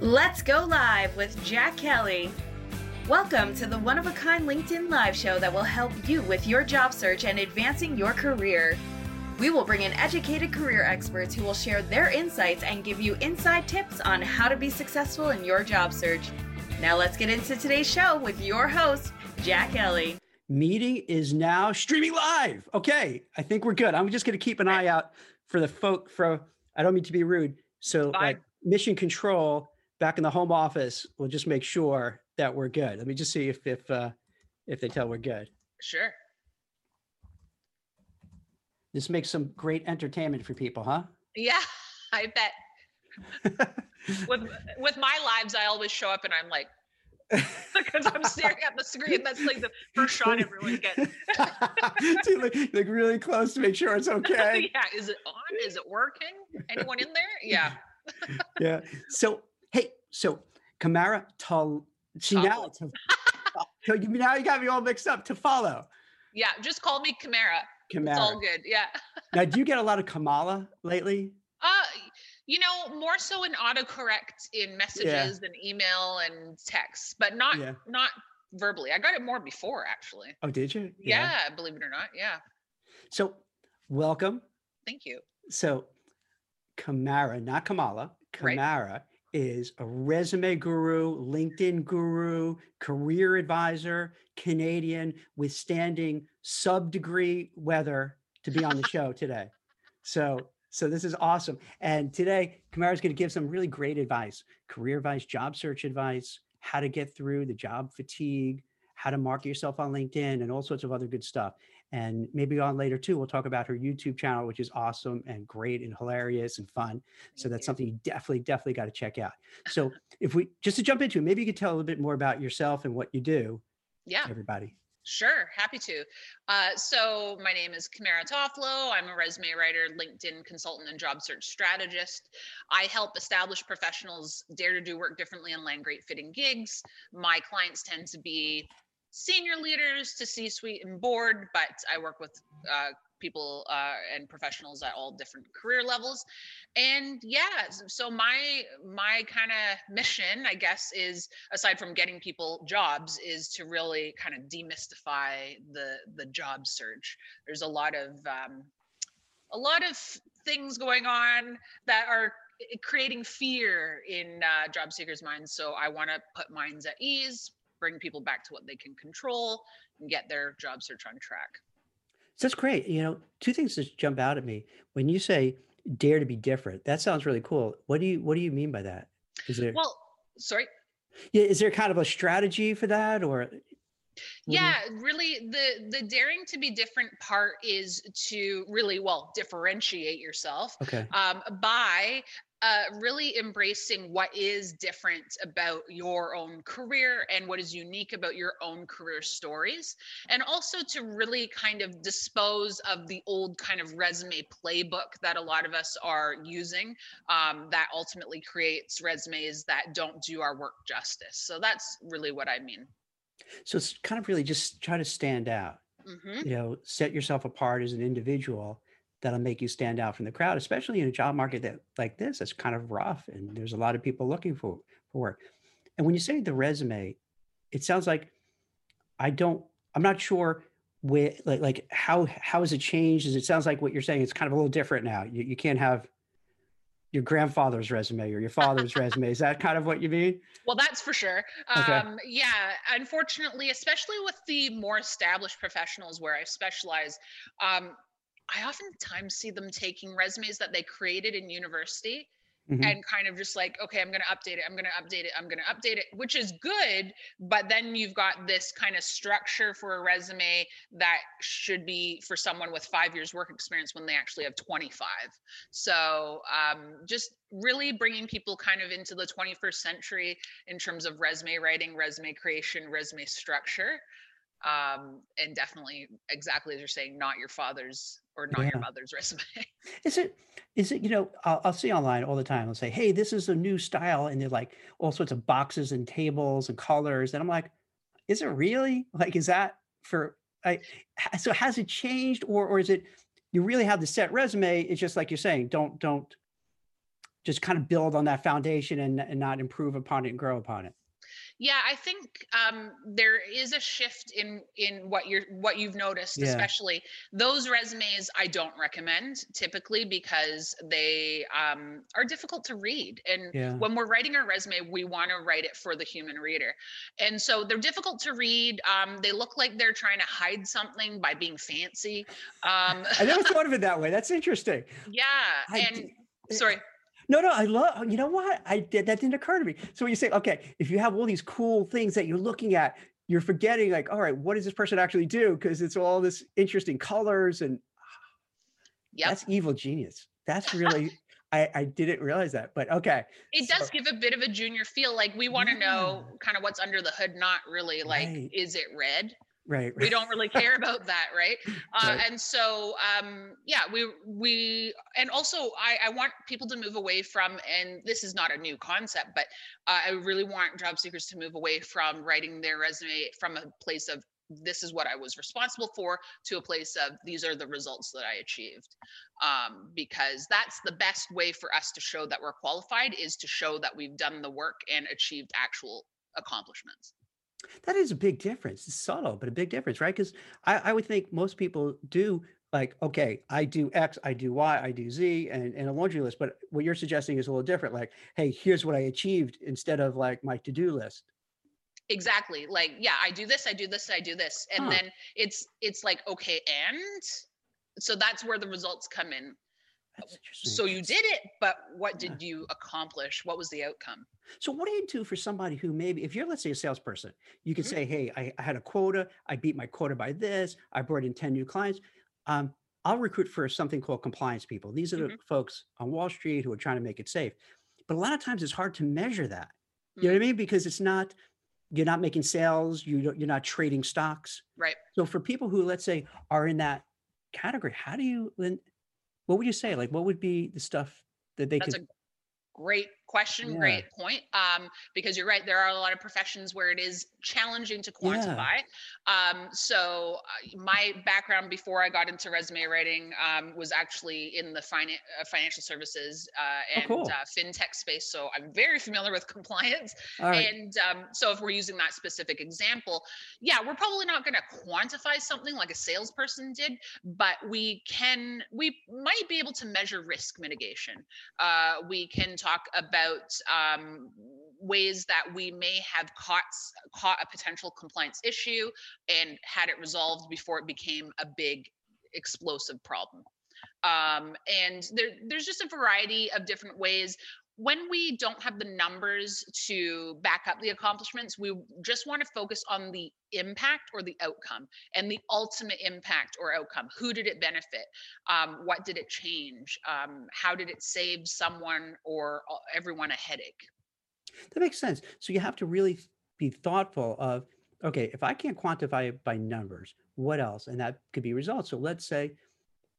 Let's go live with Jack Kelly. Welcome to the one of a kind LinkedIn live show that will help you with your job search and advancing your career. We will bring in educated career experts who will share their insights and give you inside tips on how to be successful in your job search. Now, let's get into today's show with your host, Jack Kelly. Meeting is now streaming live. Okay, I think we're good. I'm just going to keep an eye out for the folk. For I don't mean to be rude. So, like mission control back in the home office, we'll just make sure that we're good. Let me just see if if uh, if they tell we're good. Sure. This makes some great entertainment for people, huh? Yeah, I bet. With with my lives, I always show up and I'm like, because I'm staring at the screen. That's like the first shot everyone gets. Dude, like, like really close to make sure it's okay. yeah, is it on? Is it working? Anyone in there? Yeah. yeah. So so Kamara Tal. See now, to, so you, now you got me all mixed up. To follow Yeah, just call me Kamara. It's all Kamara. good. Yeah. Now, do you get a lot of Kamala lately? Uh, you know, more so in autocorrect in messages and email and text, but not Yeah. not verbally. I got it more before actually. Oh, did you? Yeah, believe it or not. Yeah. So, welcome. Thank you. So, Kamara, not Kamala, Right. Is a resume guru, LinkedIn guru, career advisor, Canadian, withstanding sub degree weather to be on the show today. So, so this is awesome. And today, Kamara is going to give some really great advice, career advice, job search advice, how to get through the job fatigue, how to market yourself on LinkedIn, and all sorts of other good stuff. And maybe on later too, we'll talk about her YouTube channel, which is awesome and great and hilarious and fun. So that's something you definitely, definitely got to check out. So if we just to jump into it, maybe you could tell a little bit more about yourself and what you do, Yeah. everybody. Sure, happy to. Uh, so my name is Kamara Toffolo. I'm a resume writer, LinkedIn consultant, and job search strategist. I help established professionals dare to do work differently and land great fitting gigs. My clients tend to be senior leaders to C-suite and board, but I work with uh, people uh, and professionals at all different career levels. And yeah, so my my kind of mission, I guess, is aside from getting people jobs is to really kind of demystify the the job search there's a lot of um, a lot of things going on that are creating fear in uh, job seekers minds so i want to put minds at ease bring people back to what they can control and get their job search on track So that's great. You know, two things just jump out at me when you say dare to be different. That sounds really cool. What do you What do you mean by that? Is there well sorry yeah, is there kind of a strategy for that, or what do you- yeah really the the daring to be different part is to really well differentiate yourself Okay. um, by uh, really embracing what is different about your own career and what is unique about your own career stories. And also to really kind of dispose of the old kind of resume playbook that a lot of us are using um, that ultimately creates resumes that don't do our work justice. So that's really what I mean. So it's kind of really just try to stand out. hmm You know, set yourself apart as an individual. That'll make you stand out from the crowd, especially in a job market that like this. That's kind of rough, and there's a lot of people looking for for work. And when you say the resume, it sounds like I don't. I'm not sure where like like how how has it changed? Is it sounds like what you're saying? It's kind of a little different now. You you can't have your grandfather's resume or your father's resume. Is that kind of what you mean? Well, that's for sure. Okay. Um, yeah, unfortunately, especially with the more established professionals where I specialize, um, I oftentimes see them taking resumes that they created in university Mhm. and kind of just like, okay, I'm going to update it. I'm going to update it. I'm going to update it, which is good. But then you've got this kind of structure for a resume that should be for someone with five years work experience when they actually have 25. So um, just really bringing people kind of into the 21st century in terms of resume writing, resume creation, resume structure. Um, and definitely exactly as you're saying, not your father's or not Yeah. your mother's resume. Is it? Is it? You know, I'll, I'll see online all the time. They'll say, "Hey, this is a new style," and they're like all sorts of boxes and tables and colors, and I'm like, "Is it really? Like, is that for?" I, so has it changed, or or is it? You really have the set resume. It's just like you're saying. Don't don't just kind of build on that foundation and, and not improve upon it and grow upon it? Yeah, I think um, there is a shift in in what you're what you've noticed, Yeah. especially those resumes. I don't recommend typically because they um, are difficult to read, and Yeah. when we're writing our resume, we want to write it for the human reader, and so they're difficult to read. Um, they look like they're trying to hide something by being fancy. Um, I never thought of it that way. That's interesting. yeah, I and d- sorry. No, no, I love. You know what? I did that didn't occur to me. So when you say, okay, if you have all these cool things that you're looking at, you're forgetting, like, all right, what does this person actually do? Because it's all this interesting colors, and Yep. that's evil genius. That's really. I, I didn't realize that, but okay. It So- does give a bit of a junior feel. Like we want to know kind of what's under the hood, not really like, Right. is it red? Right. We don't really care about that, right? Uh, Right. And so, um, yeah, we we and also I, I want people to move away from, and this is not a new concept, but uh, I really want job seekers to move away from writing their resume from a place of this is what I was responsible for to a place of these are the results that I achieved. Um, because that's the best way for us to show that we're qualified is to show that we've done the work and achieved actual accomplishments. That is a big difference. It's subtle, but a big difference, right? Because I, I would think most people do like, okay, I do X, I do Y, I do Z, and, and a laundry list. But what you're suggesting is a little different. Like, hey, here's what I achieved instead of like my to-do list. exactly like yeah i do this i do this i do this and Huh. then it's it's like okay and so that's where the results come in. So you did it but what did you accomplish what was the outcome So what do you do for somebody who maybe, if you're, let's say, a salesperson, you could Mhm. say, hey, I, I had a quota, I beat my quota by this, I brought in 10 new clients. Um, I'll recruit for something called compliance people. These are the folks on Wall Street who are trying to make it safe. But a lot of times it's hard to measure that. You know what I mean? Because it's not, you're not making sales, you don't, you're not trading stocks. right So for people who, let's say, are in that category, how do you then, what would you say? Like, what would be the stuff that they that's could, a great question Yeah. great point um because you're right there are a lot of professions where it is challenging to Yeah. quantify um so uh, my background before i got into resume writing um was actually in the finan- uh, financial services uh, Oh, and cool. uh, fintech space so i'm very familiar with compliance right, And um, so, if we're using that specific example, yeah, we're probably not going to quantify something like a salesperson did, but we can, we might be able to measure risk mitigation. Uh, we can talk about um, ways that we may have caught caught a potential compliance issue and had it resolved before it became a big explosive problem. Um, and there, there's just a variety of different ways when we don't have the numbers to back up the accomplishments, we just want to focus on the impact or the outcome and the ultimate impact or outcome. Who did it benefit? Um, what did it change? Um, how did it save someone or uh, everyone a headache? That makes sense. So you have to really be thoughtful of, okay, if I can't quantify it by numbers, what else? And that could be results. So let's say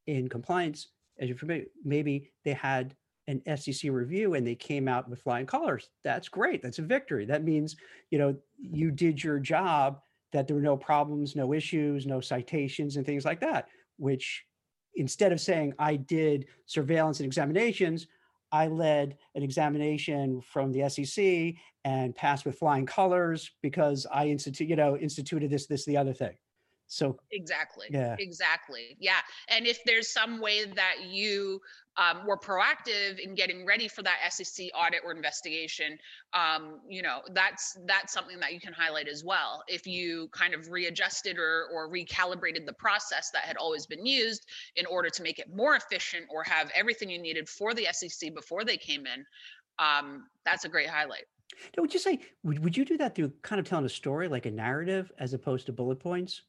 in compliance, as you're familiar, maybe they had an SEC review and they came out with flying colors. That's great. That's a victory. That means, you know, you did your job, that there were no problems, no issues, no citations and things like that, which instead of saying I did surveillance and examinations, I led an examination from the SEC and passed with flying colors because I institute, you know, instituted this, this, the other thing. So Exactly. Yeah. Exactly. Yeah. And if there's some way that you um, were proactive in getting ready for that SEC audit or investigation, um, you know, that's that's something that you can highlight as well. If you kind of readjusted or or recalibrated the process that had always been used in order to make it more efficient or have everything you needed for the SEC before they came in, um, that's a great highlight. now would you say, would, would you do that through kind of telling a story, like a narrative as opposed to bullet points?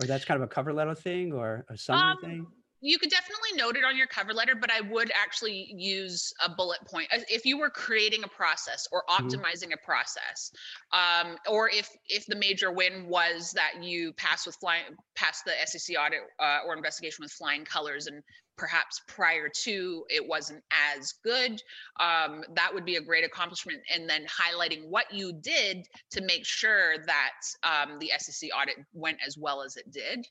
Or that's kind of a cover letter thing or a summary Um, thing? you could definitely note it on your cover letter, but I would actually use a bullet point if you were creating a process or Mhm. optimizing a process, um, or if if the major win was that you passed with flying pass the SEC audit uh, or investigation with flying colors, and perhaps prior to it wasn't as good, um, that would be a great accomplishment. And then highlighting what you did to make sure that um, the SEC audit went as well as it did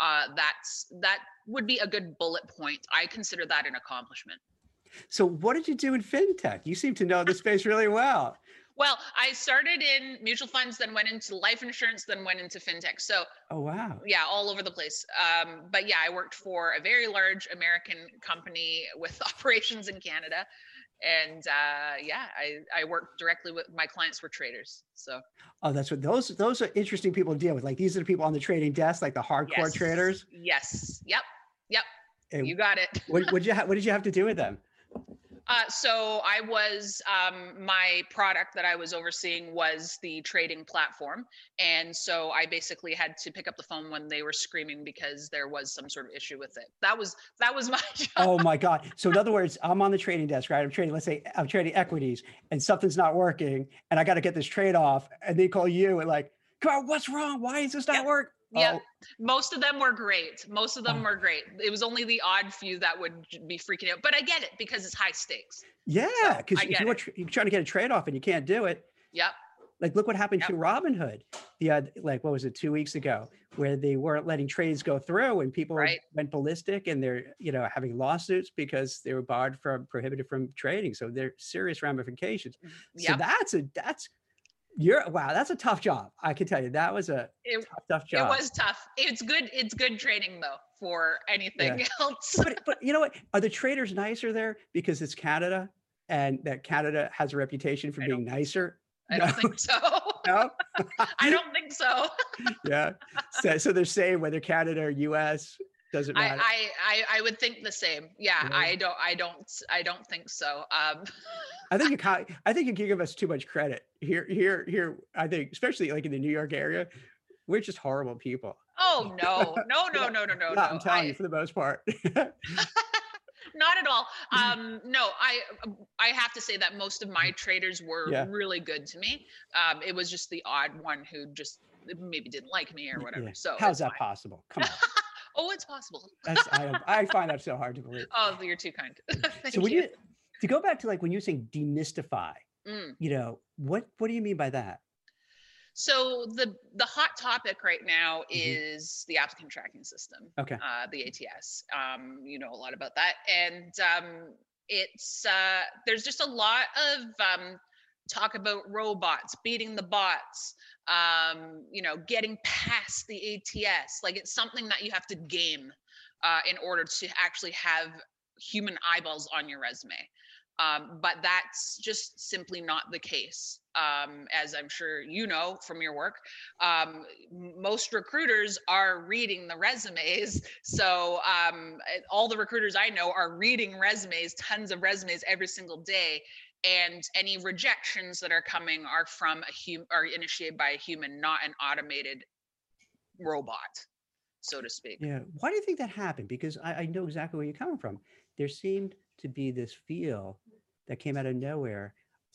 uh, that's that would be a good bullet point. I consider that an accomplishment. So what did you do in fintech? You seem to know the space really well. Well, I started in mutual funds, then went into life insurance, then went into fintech. So, Oh wow. yeah, all over the place. Um, but yeah, I worked for a very large American company with operations in Canada. And uh, yeah, I, I worked directly with my clients were traders. So, Oh, that's what those those are interesting people to deal with. Like these are the people on the trading desk, like the hardcore yes. traders. Yes. Yep. Yep. And You got it. what what you ha- what did you have to do with them? Uh, so I was um, my product that I was overseeing was the trading platform, and so I basically had to pick up the phone when they were screaming because there was some sort of issue with it. That was that was my job. Oh my God. So in other words, I'm on the trading desk, right? I'm trading, let's say I'm trading equities and something's not working and I got to get this trade off. And they call you and like, come on, what's wrong? Why is this not Yep. work? Yep. Oh, Most of them were great. Most of them Oh. were great. It was only the odd few that would be freaking out. But I get it because it's high stakes. yeah. Because get you you're trying to get a trade off and you can't do it. Yep. Like, look what happened Yep. to Robinhood. The uh, like, what was it, two weeks ago, where they weren't letting trades go through, and people Right. went ballistic, and they're you know having lawsuits because they were barred from prohibited from trading. So there are serious ramifications. So that's a that's you're wow, that's a tough job. I can tell you that was a It, tough, tough it was tough. It's good. It's good training though for anything else. but but you know what? Are the traders nicer there because it's Canada and that Canada has a reputation for I being nicer? I don't think so. No. I don't think so. yeah. So, so they're saying whether Canada or US doesn't I, matter. I I I would think the same. Yeah, Yeah. I don't I don't I don't think so. Um I think you ca- I think you give us too much credit here. Here, here. I think, especially like in the New York area, we're just horrible people. oh no. No, no, no, no, no, no. I'm telling I- you, for the most part. not at all. Um no, I I have to say that most of my traders were Yeah. really good to me. Um it was just the odd one who just maybe didn't like me or whatever. Yeah. So how's that fine. possible? Come on, Oh, it's possible. that's I, I find that so hard to believe. Oh, you're too kind. So when you. you to go back to like when you're saying demystify, Mm. you know what what do you mean by that? So the the hot topic right now Mhm. is the applicant tracking system, Okay. uh, the ATS. Um, you know a lot about that, and um, it's uh, there's just a lot of um, talk about robots beating the bots. Um, you know, getting past the ATS. Like it's something that you have to game uh, in order to actually have human eyeballs on your resume. Um, but that's just simply not the case. Um, as I'm sure you know from your work, um, most recruiters are reading the resumes. So um, all the recruiters I know are reading resumes, tons of resumes every single day. And any rejections that are coming are from a human, are initiated by a human, not an automated robot, so to speak. Yeah. Why do you think that happened? Because I, I know exactly where you're coming from. There seemed to be this feel that came out of nowhere,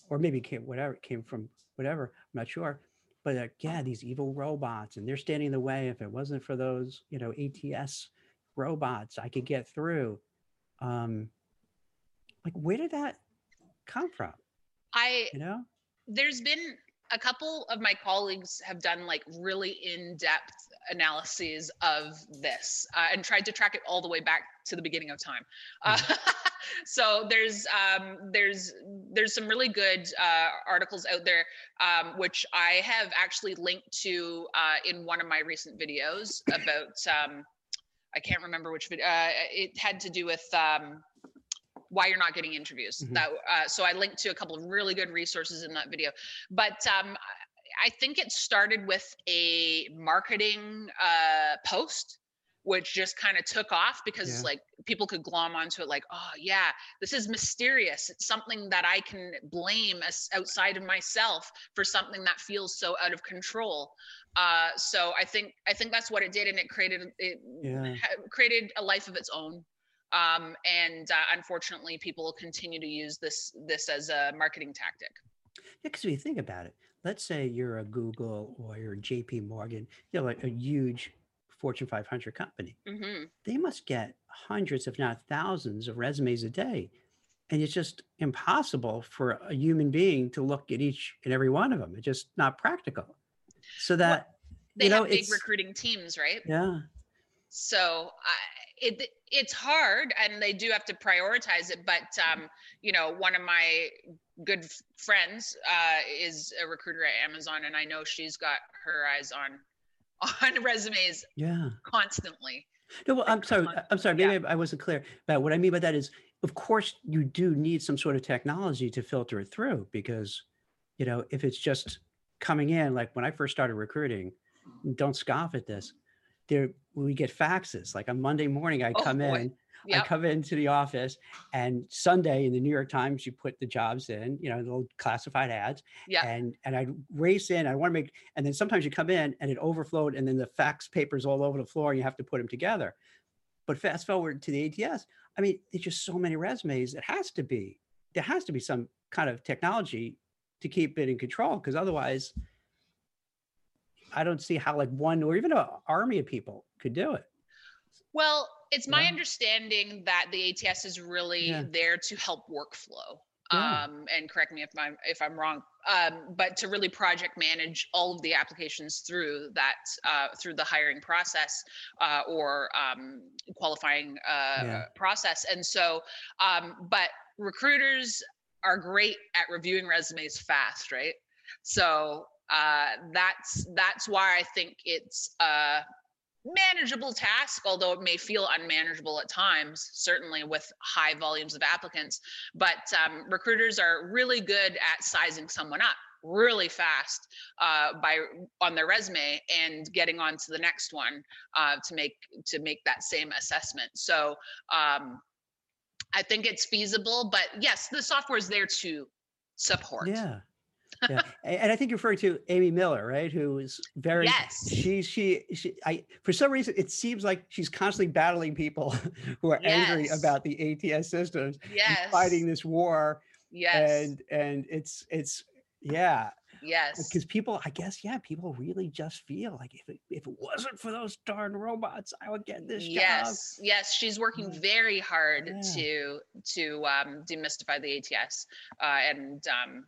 or maybe came whatever came from whatever. I'm not sure. But yeah, these evil robots, and they're standing in the way. If it wasn't for those, you know, ATS robots, I could get through. Um, like, where did that come from? I You know? there's been a couple of my colleagues have done like really in-depth analyses of this uh, and tried to track it all the way back to the beginning of time uh, so there's um, there's there's some really good uh, articles out there um, which i have actually linked to uh, in one of my recent videos about um, i can't remember which video uh, it had to do with um, why you're not getting interviews. Mhm. That uh, so I linked to a couple of really good resources in that video. But um, I- I think it started with a marketing uh, post, which just kind of took off because Yeah. like people could glom onto it, like, oh yeah, this is mysterious. It's something that I can blame as outside of myself for something that feels so out of control. Uh, so I think I think that's what it did, and it created it Yeah. created a life of its own um, and uh, unfortunately people continue to use this this as a marketing tactic Yeah, because if you think about it, let's say you're a Google or you're JP Morgan, you know, like a huge Fortune 500 company. hmm They must get hundreds, if not thousands, of resumes a day. And it's just impossible for a human being to look at each and every one of them. It's just not practical. So that, they you know, have big recruiting teams right yeah, so I, it it's hard and they do have to prioritize it but um you know one of my good friends uh is a recruiter at amazon and i know she's got her eyes on on resumes Yeah. constantly No, well, I'm sorry. I'm sorry. yeah. Maybe I wasn't clear. But what I mean by that is, of course, you do need some sort of technology to filter it through because, you know, if it's just coming in, like when I first started recruiting, don't scoff at this. There, we get faxes. Like on Monday morning, I Oh, come boy. in, yeah I come into the office, and Sunday in the New York Times, you put the jobs in, you know, the little classified ads, yeah and and I race in. I want to make, and then sometimes you come in and it overflowed, and then the fax papers all over the floor, and you have to put them together. But fast forward to the ATS, I mean, there's just so many resumes. It has to be there has to be some kind of technology to keep it in control, because otherwise, I don't see how like one or even an army of people could do it. Well, it's my Yeah. understanding that the ATS is really Yeah. there to help workflow. Yeah. Um, and correct me if I'm if I'm wrong. Um, but to really project manage all of the applications through that uh, through the hiring process uh, or um, qualifying uh, process. And so, um, but recruiters are great at reviewing resumes fast, right? So uh, that's that's why I think it's a manageable task, although it may feel unmanageable at times, certainly with high volumes of applicants. But um, recruiters are really good at sizing someone up really fast uh, by on their resume and getting on to the next one uh, to make to make that same assessment. So um, I think it's feasible, but yes, the software is there to support. Yeah. Yeah. And I think you're referring to Amy Miller, right? Who is very Yes. she she she I for some reason it seems like she's constantly battling people who are angry about the ATS systems Yes. fighting this war Yes. and and it's it's yeah yes. because people I guess yeah people really just feel like if it, if it wasn't for those darn robots I would get this job. yes yes she's working very hard Yeah. to to um, demystify the ats uh, and um,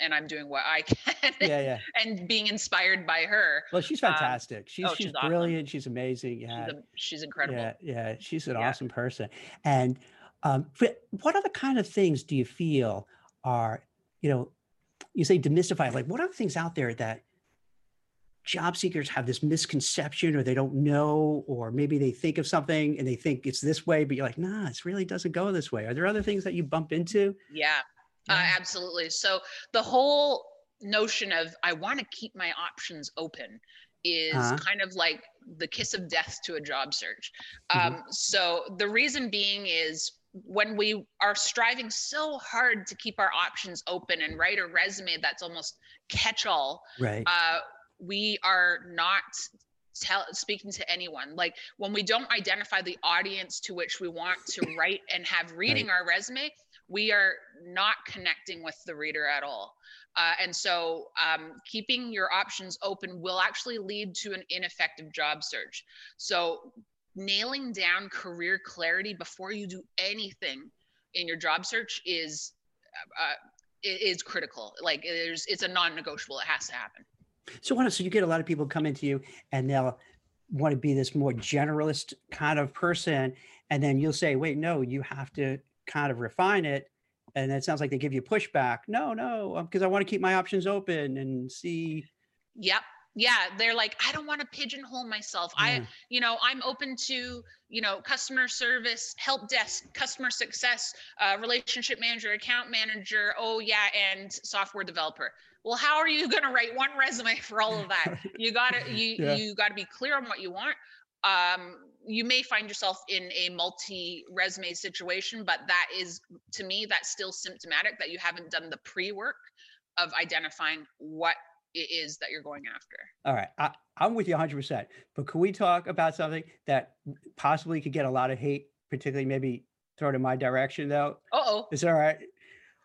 and i'm doing what i can Yeah, yeah. and being inspired by her Well, she's Um, fantastic. she's oh, she's, she's awesome. brilliant. She's amazing. Yeah. she's, a, she's incredible Yeah, yeah, she's an Yeah. awesome person. And um, what other kind of things do you feel are, you know, you say demystify? Like, what are the things out there that job seekers have this misconception, or they don't know, or maybe they think of something and they think it's this way, but you're like, nah, it really doesn't go this way. Are there other things that you bump into? yeah uh, absolutely so the whole notion of i want to keep my options open is Uh-huh. kind of like the kiss of death to a job search Mhm. um, so the reason being is when we are striving so hard to keep our options open and write a resume that's almost catch all Right. uh, we are not tell, speaking to anyone like when we don't identify the audience to which we want to write and have reading our resume we are not connecting with the reader at all. Uh, and so um, keeping your options open will actually lead to an ineffective job search. So nailing down career clarity before you do anything in your job search is uh, is critical. Like there's it's a non-negotiable. It has to happen. So? So you get a lot of people come into you and they'll want to be this more generalist kind of person, and then you'll say, "Wait, no, you have to kind of refine it." And it sounds like they give you pushback. No, no, because I want to keep my options open and see. Yep. Yeah, they're like, I don't want to pigeonhole myself. I, you know, I'm open to, you know, customer service, help desk, customer success, uh, relationship manager, account manager. Oh yeah, and software developer. Well, how are you going to write one resume for all of that? You gotta, you Yeah. you got to be clear on what you want. Um, you may find yourself in a multi-resume situation, but that is, to me, that's still symptomatic that you haven't done the pre-work of identifying what it is that you're going after. All right, I, I'm with you 100. percent But can we talk about something that possibly could get a lot of hate, particularly maybe thrown in my direction? Though, Uh oh, is that all right?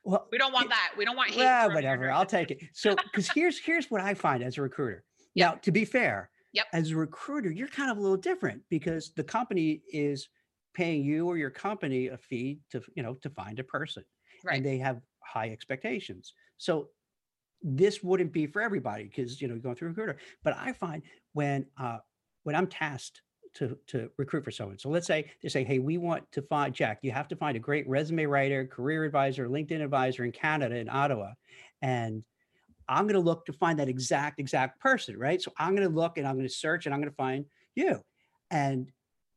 Well, we don't want that. We don't want hate. well, thrown in our whatever. I'll take it. So, because here's here's what I find as a recruiter. Yep. Now, to be fair, Yep. as a recruiter, you're kind of a little different because the company is paying you or your company a fee to you know to find a person, Right. and they have high expectations. So this wouldn't be for everybody because you know going through a recruiter. But I find when uh, when I'm tasked to to recruit for someone. So let's say they say, "Hey, we want to find Jack. You have to find a great resume writer, career advisor, LinkedIn advisor in Canada in Ottawa," and I'm going to look to find that exact exact person, right? So I'm going to look and I'm going to search and I'm going to find you, and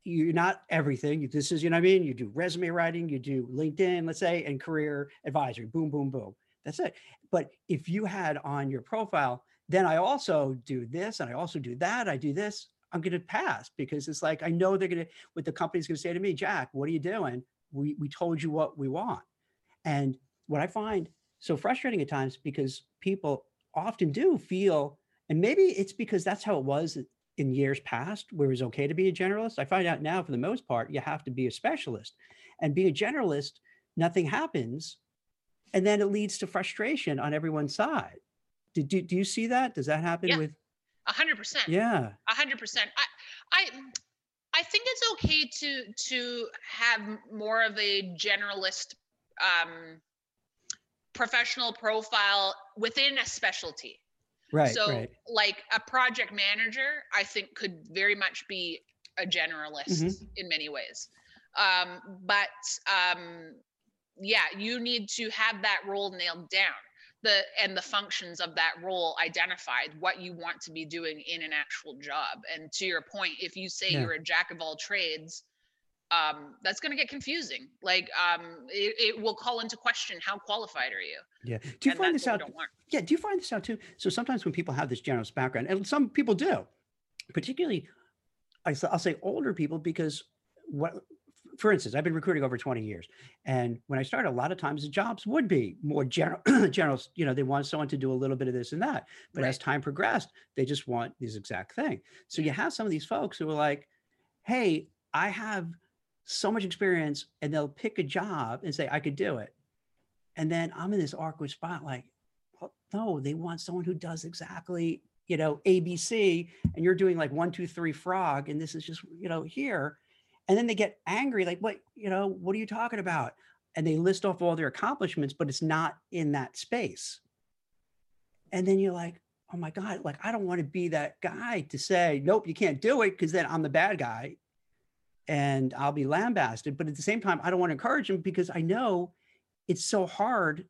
you're not everything. This is, you know what I mean? You do resume writing, you do LinkedIn, let's say, and career advisory. Boom, boom, boom. That's it. But if you had on your profile, then I also do this and I also do that. I do this. I'm going to pass because it's like I know they're going to what the company's going to say to me, Jack, what are you doing? We we told you what we want. And what I find so frustrating at times because people often do feel and maybe it's because that's how it was in years past where it was okay to be a generalist. I find out now for the most part you have to be a specialist. And being a generalist, nothing happens and then it leads to frustration on everyone's side. Do, do, do you see that? Does that happen Yeah. with A hundred percent. yeah. A hundred percent. I, I, I think it's okay to to have more of a generalist, um, professional profile within a specialty. Right, so, right. like a project manager, I think could very much be a generalist Mm-hmm. in many ways. Um, but um, yeah, you need to have that role nailed down. The and the functions of that role identified, what you want to be doing in an actual job. And to your point, if you say Yeah. you're a jack of all trades, um, that's going to get confusing. Like um, it, it will call into question how qualified are you? Yeah. Do you and find this out? we don't want. Yeah. Do you find this out too? So sometimes when people have this generalist background, and some people do, particularly, I'll say older people because what, for instance, I've been recruiting over 20 years, and when I started, a lot of times the jobs would be more general, general. You know, they want someone to do a little bit of this and that. But as time progressed, they just want this exact thing. So you have some of these folks who are like, "Hey, I have so much experience," and they'll pick a job and say, "I could do it." And then I'm in this awkward spot, like, well, no, they want someone who does exactly, you know, ABC, and you're doing like one, two, three frog, and this is just, you know, here. And then they get angry, like, what, you know, what are you talking about? And they list off all their accomplishments, but it's not in that space. And then you're like, oh my God, like, I don't want to be that guy to say, nope, you can't do it, because then I'm the bad guy and I'll be lambasted. But at the same time, I don't want to encourage them because I know it's so hard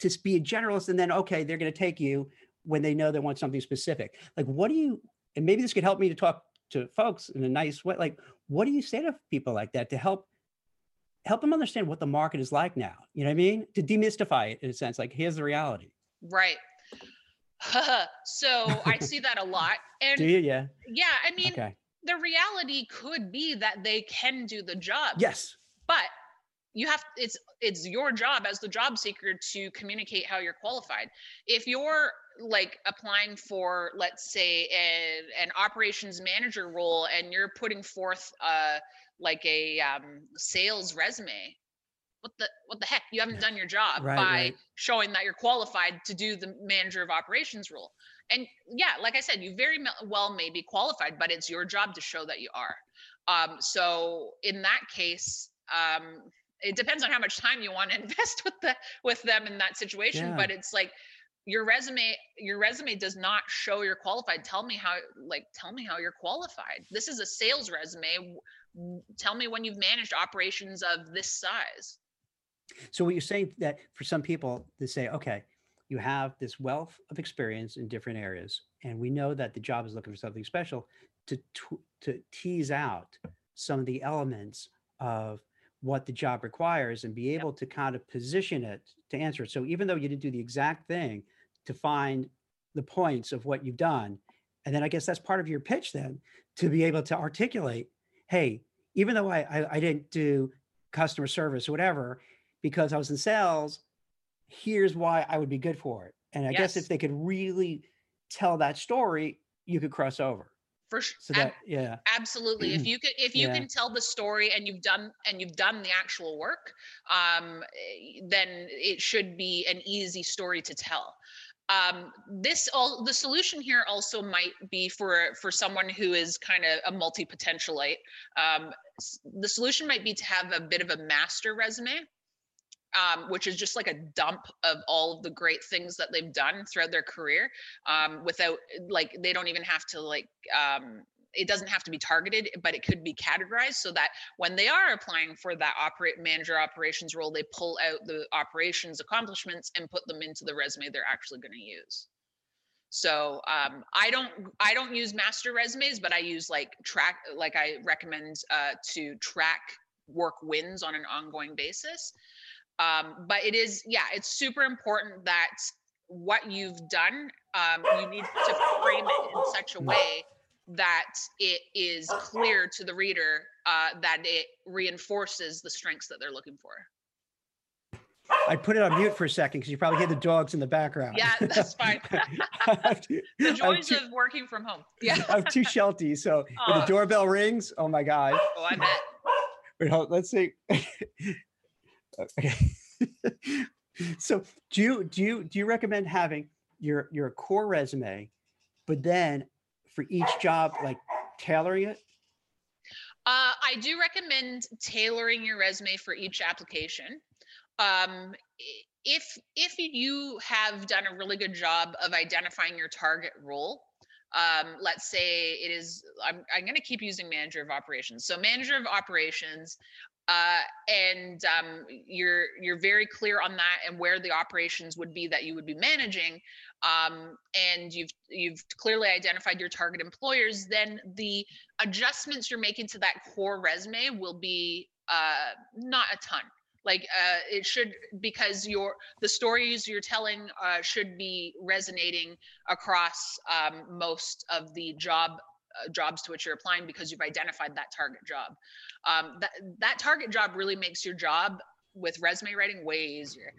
to be a generalist and then okay they're going to take you when they know they want something specific like what do you and maybe this could help me to talk to folks in a nice way like what do you say to people like that to help help them understand what the market is like now you know what i mean to demystify it in a sense like here's the reality Right. so I see that a lot. And do you yeah yeah, I mean, okay the reality could be that they can do the job. yes But you have it's it's your job as the job seeker to communicate how you're qualified. If you're like applying for let's say a, an operations manager role and you're putting forth uh like a um, sales resume what the what the heck you haven't done your job Right, by right. showing that you're qualified to do the manager of operations role and yeah like i said you very well may be qualified but it's your job to show that you are. Um, so in that case um, it depends on how much time you want to invest with the with them in that situation Yeah. but it's like your resume your resume does not show you're qualified. Tell me how like tell me how you're qualified. This is a sales resume. Tell me when you've managed operations of this size. So what you're saying that for some people they say, okay, you have this wealth of experience in different areas, and we know that the job is looking for something special to to, tease out some of the elements of what the job requires and be able to kind of position it to answer it. So even though you didn't do the exact thing to find the points of what you've done, and then I guess that's part of your pitch then to be able to articulate, hey, even though I I, I didn't do customer service or whatever, because I was in sales, here's why I would be good for it. And I guess if they could really tell that story, you could cross over. for sure. So that, yeah, absolutely. If you can if you Yeah. can tell the story and you've done and you've done the actual work um eh, then it should be an easy story to tell. Um this all the solution here also might be for for someone who is kind of a multi-potentialite. Um the solution might be to have a bit of a master resume um, which is just like a dump of all of the great things that they've done throughout their career um, without like they don't even have to like um, it doesn't have to be targeted, but it could be categorized so that when they are applying for that operate manager operations role, they pull out the operations accomplishments and put them into the resume they're actually going to use. So um, I don't I don't use master resumes, but I use like track like I recommend uh, to track work wins on an ongoing basis. Um, but it is yeah, it's super important that what you've done um, you need to frame it in such a mm. way that it is clear to the reader uh, that it reinforces the strengths that they're looking for. I put it on mute for a second because you probably hear the dogs in the background. Yeah, that's fine. the joys two, of working from home. Yeah. I have two Shelties. So oh. when the doorbell rings, oh my God. Oh, I bet. Wait, hold, let's see. Okay. so do you do you do you recommend having your your core resume, but then for each job, like tailoring it? Uh, I do recommend tailoring your resume for each application. Um, if if you have done a really good job of identifying your target role, um, let's say it is i'm, I'm going to keep using manager of operations so manager of operations uh, and um, you're you're very clear on that and where the operations would be that you would be managing. Um, and you've you've clearly identified your target employers then the adjustments you're making to that core resume will be uh, not a ton. Like uh, it should because your the stories you're telling uh, should be resonating across um, most of the job jobs to which you're applying because you've identified that target job. Um, that that target job really makes your job with resume writing way easier.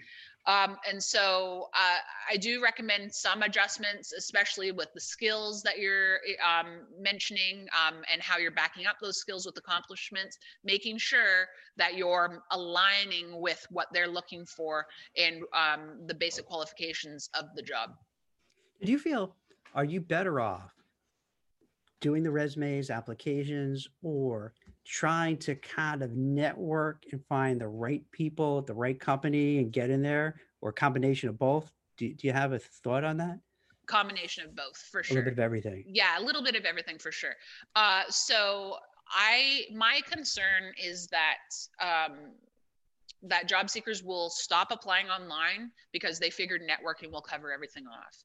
Um, and so uh, I do recommend some adjustments, especially with the skills that you're um, mentioning um, and how you're backing up those skills with accomplishments, making sure that you're aligning with what they're looking for and um, the basic qualifications of the job. Do you feel, are you better off doing the resumes, applications, or trying to kind of network and find the right people at the right company and get in there, or a combination of both? Do, do you have a thought on that? Combination of both, for sure. A little bit of everything. Yeah, a little bit of everything for sure. Uh, so I, my concern is that um, that job seekers will stop applying online because they figured networking will cover everything off.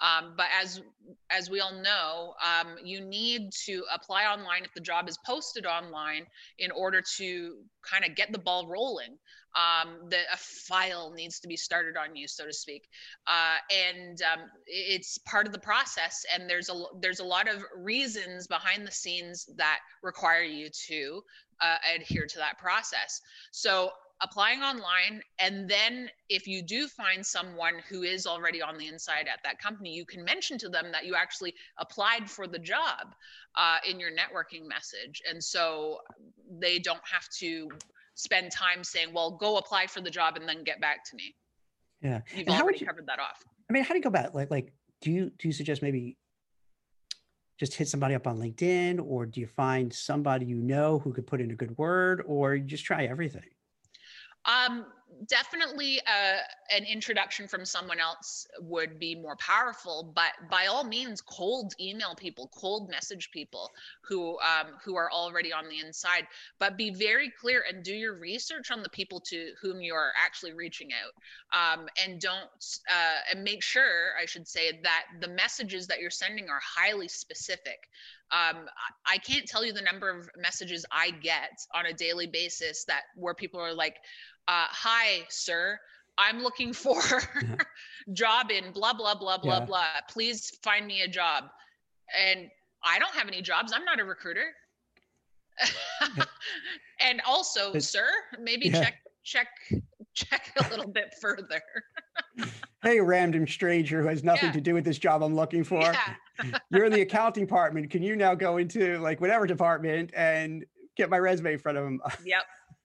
Um, but as as we all know, um, you need to apply online if the job is posted online in order to kind of get the ball rolling. Um, the a file needs to be started on you, so to speak, uh, and um, it's part of the process. And there's a there's a lot of reasons behind the scenes that require you to uh, adhere to that process. So applying online and then if you do find someone who is already on the inside at that company you can mention to them that you actually applied for the job uh, in your networking message. And so they don't have to spend time saying well go apply for the job and then get back to me. Yeah. You've and already you, covered that off. I mean how do you go about it? like like do you do you suggest maybe just hit somebody up on linkedin or do you find somebody you know who could put in a good word or you just try everything um, definitely uh, an introduction from someone else would be more powerful but by all means cold email people cold message people who um, who are already on the inside. But be very clear and do your research on the people to whom you are actually reaching out. Um, and don't uh, and make sure i should say that the messages that you're sending are highly specific. Um, I can't tell you the number of messages I get on a daily basis that where people are like, uh, hi, sir. I'm looking for job in blah blah blah blah yeah. blah. Please find me a job. And I don't have any jobs. I'm not a recruiter. and also, sir, maybe yeah. check check check a little bit further. hey, random stranger who has nothing yeah. to do with this job I'm looking for. Yeah. You're in the accounting department. Can you now go into like whatever department and get my resume in front of them? Yep.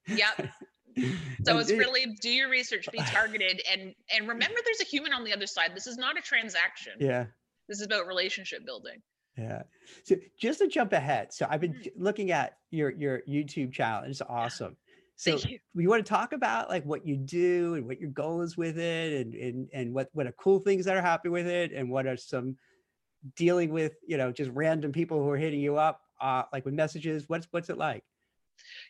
Yep. so it's really do your research be targeted and and remember there's a human on the other side this is not a transaction yeah this is about relationship building yeah so just to jump ahead so i've been mm-hmm. looking at your your youtube channel it's awesome so you want to talk about like what you do and what your goal is with it and and and what what are cool things that are happy with it and what are some dealing with you know just random people who are hitting you up uh, like with messages? What's what's it like?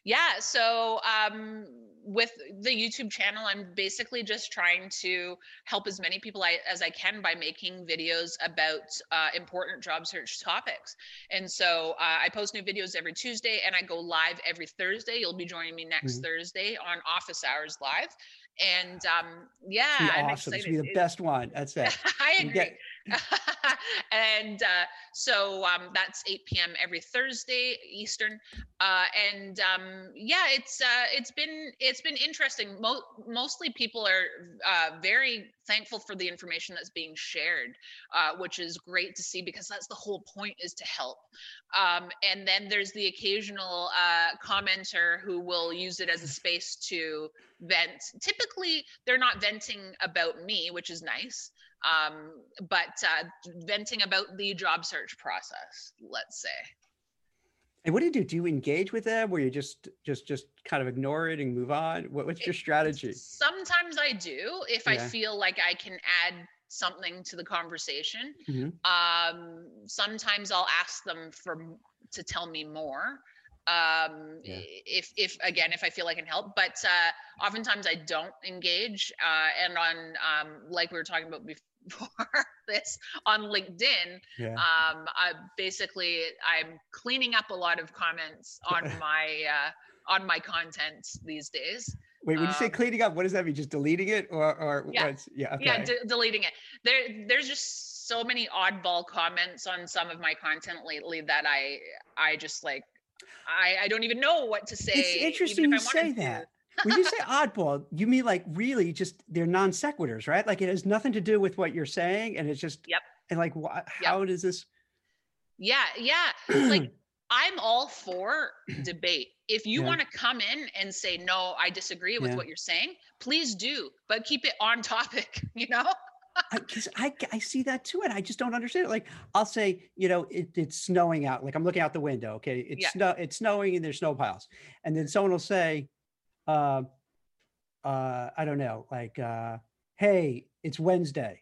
Yeah. So um, with the YouTube channel, I'm basically just trying to help as many people I, as I can by making videos about uh, important job search topics. And so uh, I post new videos every Tuesday and I go live every Thursday. You'll be joining me next mm-hmm. Thursday on Office Hours Live. And um, yeah, I'm awesome. Excited. It's be the best one. That's it. I agree. Get... and uh, so um, that's 8 p.m. every Thursday Eastern. Uh, and um, yeah, it's uh, it's been it's been interesting. Mo- mostly people are uh, very thankful for the information that's being shared, uh, which is great to see because that's the whole point is to help. Um, and then there's the occasional uh, commenter who will use it as a space to vent. Typically, they're not venting about me, which is nice, um, but uh, venting about the job search process, let's say. And what do you do? Do you engage with them, where you just just just kind of ignore it and move on? What, what's your strategy? Sometimes I do if yeah. I feel like I can add something to the conversation. Mm-hmm. Um, sometimes I'll ask them for to tell me more um yeah. if if again if i feel i can help but uh oftentimes i don't engage uh and on um like we were talking about before this on linkedin yeah. um i basically i'm cleaning up a lot of comments on my uh on my content these days Wait, when you say um, cleaning up, what does that mean? Just deleting it, or or yeah, what's, yeah, okay. yeah, deleting it. There, there's just so many oddball comments on some of my content lately that I, I just like, I, I don't even know what to say. It's interesting you say that. When you say oddball, you mean like really just they're non sequiturs, right? Like it has nothing to do with what you're saying, and it's just yep. And like, wh- how yep. does this? Yeah, yeah. like I'm all for debate. If you yeah. want to come in and say, no, I disagree with yeah. what you're saying, please do, but keep it on topic, you know? Because I, I, I, see that too, and I just don't understand it. Like I'll say, you know, it, it's snowing out. Like I'm looking out the window. Okay, it's yeah. snow, it's snowing, and there's snow piles. And then someone will say, uh, uh, I don't know, like, uh, hey, it's Wednesday.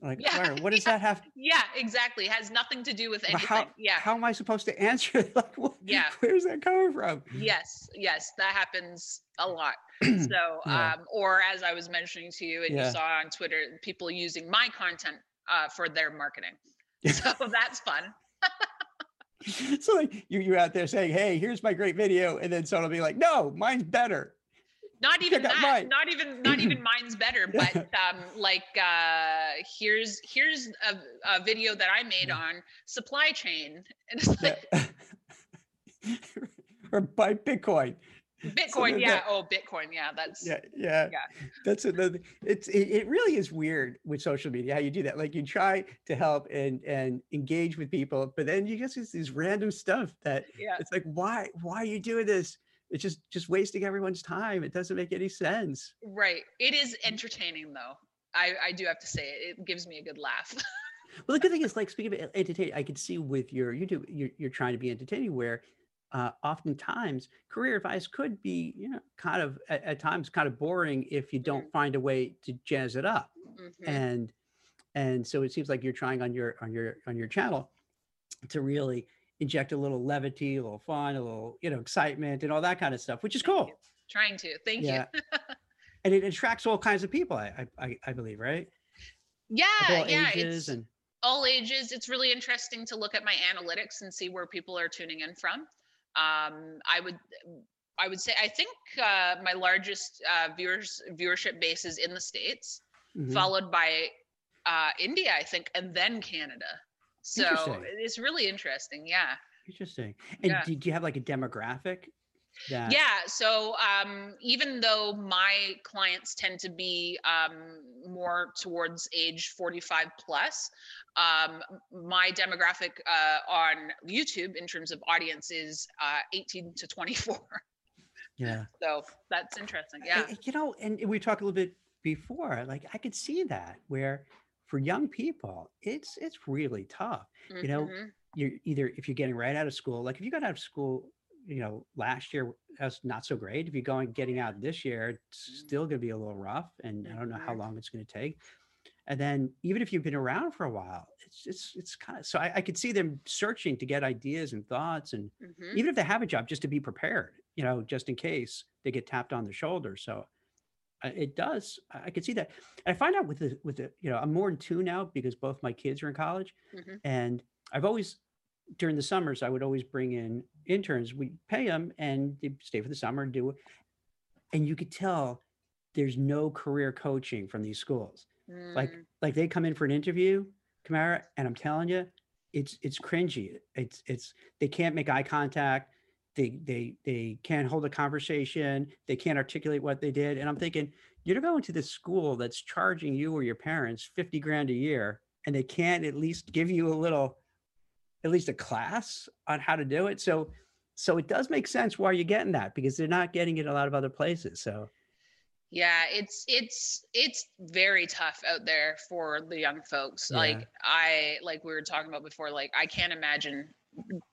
Like, yeah, what does yeah, that have? Yeah, exactly. It has nothing to do with anything. How, yeah. How am I supposed to answer it? Like, what, yeah. Where's that coming from? Yes, yes, that happens a lot. so, yeah. um, or as I was mentioning to you, and yeah. you saw on Twitter, people using my content uh, for their marketing. So that's fun. so like you you're out there saying, "Hey, here's my great video," and then someone will be like, "No, mine's better." Not even that mine. not even not even mine's better but um like uh here's here's a, a video that i made on supply chain. And it's like yeah. or buy bitcoin. Bitcoin so yeah. that, oh bitcoin yeah that's yeah yeah. yeah. That's another it's it, it really is weird with social media how you do that. Like you try to help and and engage with people but then you get these random stuff that yeah. it's like why why are you doing this it's just just wasting everyone's time it doesn't make any sense right it is entertaining though i i do have to say it, it gives me a good laugh well the good thing is like speaking of entertaining i could see with your youtube you're, you're trying to be entertaining where uh, oftentimes career advice could be you know kind of at, at times kind of boring if you don't mm-hmm. find a way to jazz it up mm-hmm. and and so it seems like you're trying on your on your on your channel to really inject a little levity, a little fun, a little, you know, excitement and all that kind of stuff, which is Thank cool. You. Trying to. Thank yeah. you. and it attracts all kinds of people, I I, I believe, right? Yeah, yeah. it's and... all ages. It's really interesting to look at my analytics and see where people are tuning in from. Um, I would I would say I think uh, my largest uh, viewers viewership base is in the states, mm-hmm. followed by uh, India, I think, and then Canada. So it's really interesting. Yeah. Interesting. And yeah. did you have like a demographic? That... Yeah. So um, even though my clients tend to be um, more towards age 45 plus, um, my demographic uh, on YouTube in terms of audience is uh, 18 to 24. Yeah. So that's interesting. Yeah. You know, and we talked a little bit before, like I could see that where for young people, it's it's really tough. Mm-hmm. You know, mm-hmm. you're either if you're getting right out of school, like if you got out of school, you know, last year that's not so great. If you're going getting out this year, it's still going to be a little rough, and I don't know how mm-hmm. long it's going to take. And then even if you've been around for a while, it's it's it's kind of so I, I could see them searching to get ideas and thoughts and Mhm. even if they have a job just to be prepared, you know, just in case they get tapped on the shoulder. So it does. I could see that. And I find out with the with the you know I'm more in tune now because both my kids are in college, Mhm. and I've always during the summers I would always bring in interns. We pay them and they stay for the summer and do it. And you could tell there's no career coaching from these schools. Like Mm, like they come in for an interview, Kamara, and I'm telling you, it's it's cringy. It's it's they can't make eye contact. They they they can't hold a conversation. They can't articulate what they did. And I'm thinking, you're going to this school that's charging you or your parents 50 grand a year, and they can't at least give you a little, at least a class on how to do it. So so it does make sense why you're getting that because they're not getting it a lot of other places. So yeah it's it's it's very tough out there for the young folks Yeah. like i like we were talking about before like i can't imagine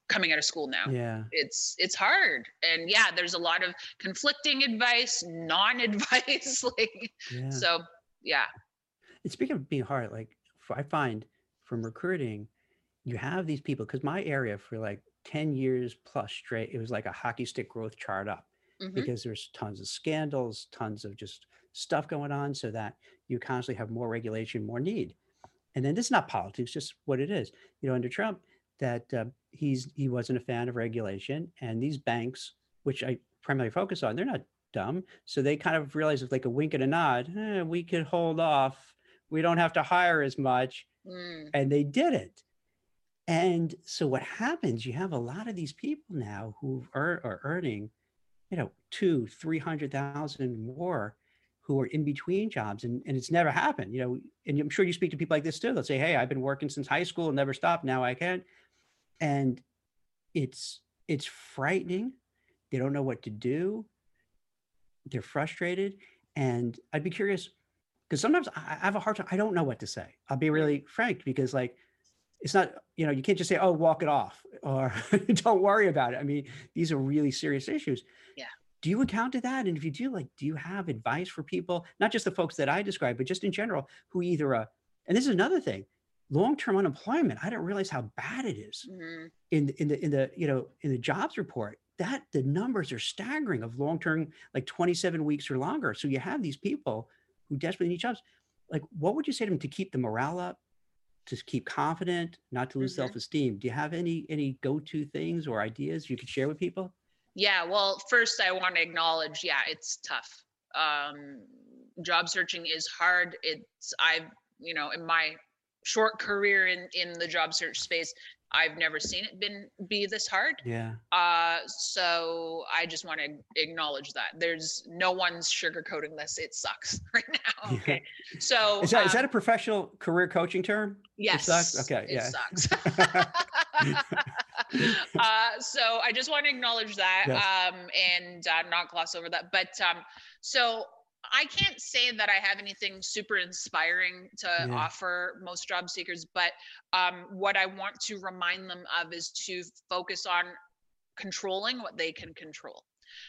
coming out of school now yeah. it's it's hard and yeah there's a lot of conflicting advice non-advice like Yeah. so yeah And speaking of being hard, like I find from recruiting, you have these people because my area for like 10 years plus straight, it was like a hockey stick growth chart up mhm, because there's tons of scandals, tons of just stuff going on so that you constantly have more regulation, more need. And then this is not politics, just what it is. You know, under Trump, that uh, he's he wasn't a fan of regulation, and these banks, which I primarily focus on, they're not dumb, so they kind of realize with like a wink and a nod, eh, we could hold off. We don't have to hire as much, mm, and they did it. And so what happens? You have a lot of these people now who are, are earning, you know, two, three hundred thousand more, who are in between jobs, and, and it's never happened. You know, and I'm sure you speak to people like this too. They'll say, "Hey, I've been working since high school and never stopped. Now I can," and it's it's frightening. They don't know what to do. They're frustrated, and I'd be curious because sometimes I have a hard time. I don't know what to say. I'll be really frank because like it's not you know you can't just say oh walk it off or don't worry about it. I mean these are really serious issues. Yeah. Do you encounter that? And if you do, like, do you have advice for people, not just the folks that I describe but just in general, who either uh, and this is another thing, long-term unemployment. I didn't realize how bad it is mhm. in the- in the in the you know in the jobs report that the numbers are staggering of long term like 27 weeks or longer so you have these people who desperately need jobs like what would you say to them to keep the morale up to keep confident not to lose Mhm. self-esteem do you have any any go-to things or ideas you could share with people Yeah, well, first I want to acknowledge, yeah, it's tough. Um, job searching is hard. It's I've, you know, in my short career in in the job search space, I've never seen it been be this hard. yeah Uh, so I just want to acknowledge that there's no one's sugarcoating this. It sucks right now. Yeah. Okay, so is that is um, that a professional career coaching term Yes. sucks? Okay, It yeah. sucks. uh, so I just want to acknowledge that Yes. um, and uh, not gloss over that. But um, so I can't say that I have anything super inspiring to Yeah. offer most job seekers, but um, what I want to remind them of is to focus on controlling what they can control.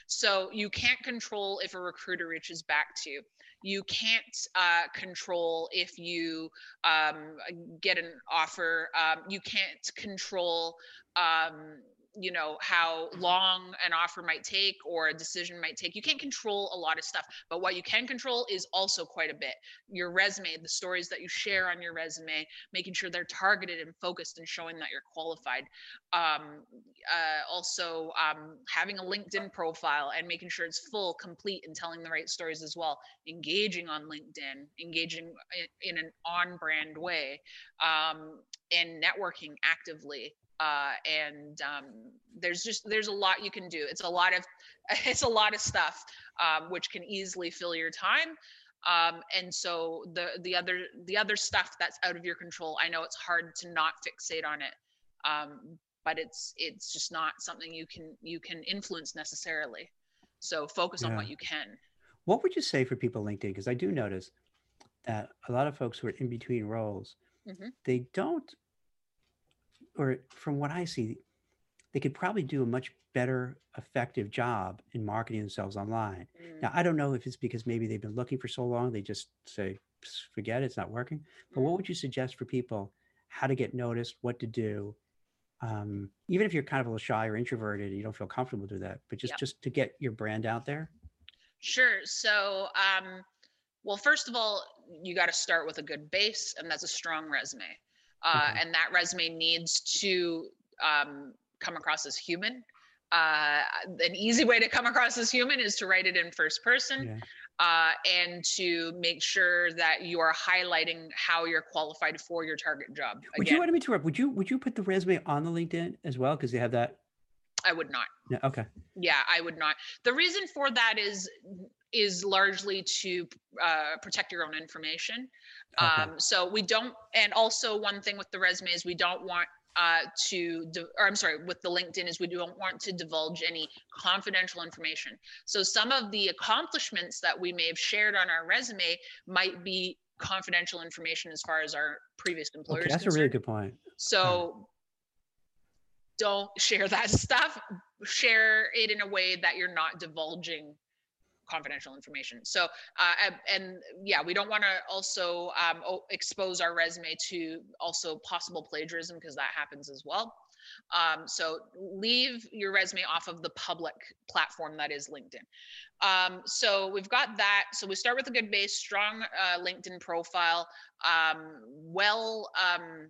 So you can't control if a recruiter reaches back to you. You can't uh, control if you um, get an offer. Um, you can't control, um, you know, how long an offer might take or a decision might take. You can't control a lot of stuff, but what you can control is also quite a bit. Your resume, the stories that you share on your resume, making sure they're targeted and focused and showing that you're qualified. Um, uh, also, um, having a LinkedIn profile and making sure it's full, complete, and telling the right stories as well. Engaging on LinkedIn, engaging in, in an on-brand way, um, and networking actively. Uh, and um, there's just there's a lot you can do. It's a lot of it's a lot of stuff um, which can easily fill your time. Um, and so the the other the other stuff that's out of your control, I know it's hard to not fixate on it. Um, but it's it's just not something you can you can influence necessarily so focus on what you can What would you say for people LinkedIn? Because I do notice that a lot of folks who are in between roles, Mhm. they don't, or from what I see, they could probably do a much better, effective job in marketing themselves online. Now, Mm, I don't know if it's because maybe they've been looking for so long, they just say, forget it, it's not working. But what would you suggest for people how to get noticed, what to do? Um, even if you're kind of a little shy or introverted, you don't feel comfortable to do that, but just Yep. just to get your brand out there. Sure. So, um, well, first of all, you got to start with a good base, and that's a strong resume. Uh, Okay. And that resume needs to um, come across as human. Uh, an easy way to come across as human is to write it in first person Yeah. uh, and to make sure that you are highlighting how you're qualified for your target job. Would you want me to interrupt? Would you would you put the resume on the LinkedIn as well? Because you have that. I would not. No, okay. yeah i would not the reason for that is is largely to uh, protect your own information Okay. um, so we don't and also one thing with the resume is we don't want uh, to or i'm sorry with the linkedin is we don't want to divulge any confidential information so some of the accomplishments that we may have shared on our resume might be confidential information as far as our previous employers Okay, that's a really good point. So don't share that stuff. Share it in a way that you're not divulging confidential information. So, uh, and, yeah, we don't want to also um, expose our resume to also possible plagiarism because that happens as well. Um, so leave your resume off of the public platform that is LinkedIn. Um, so we've got that. So we start with a good base, strong uh, LinkedIn profile, um, well, um,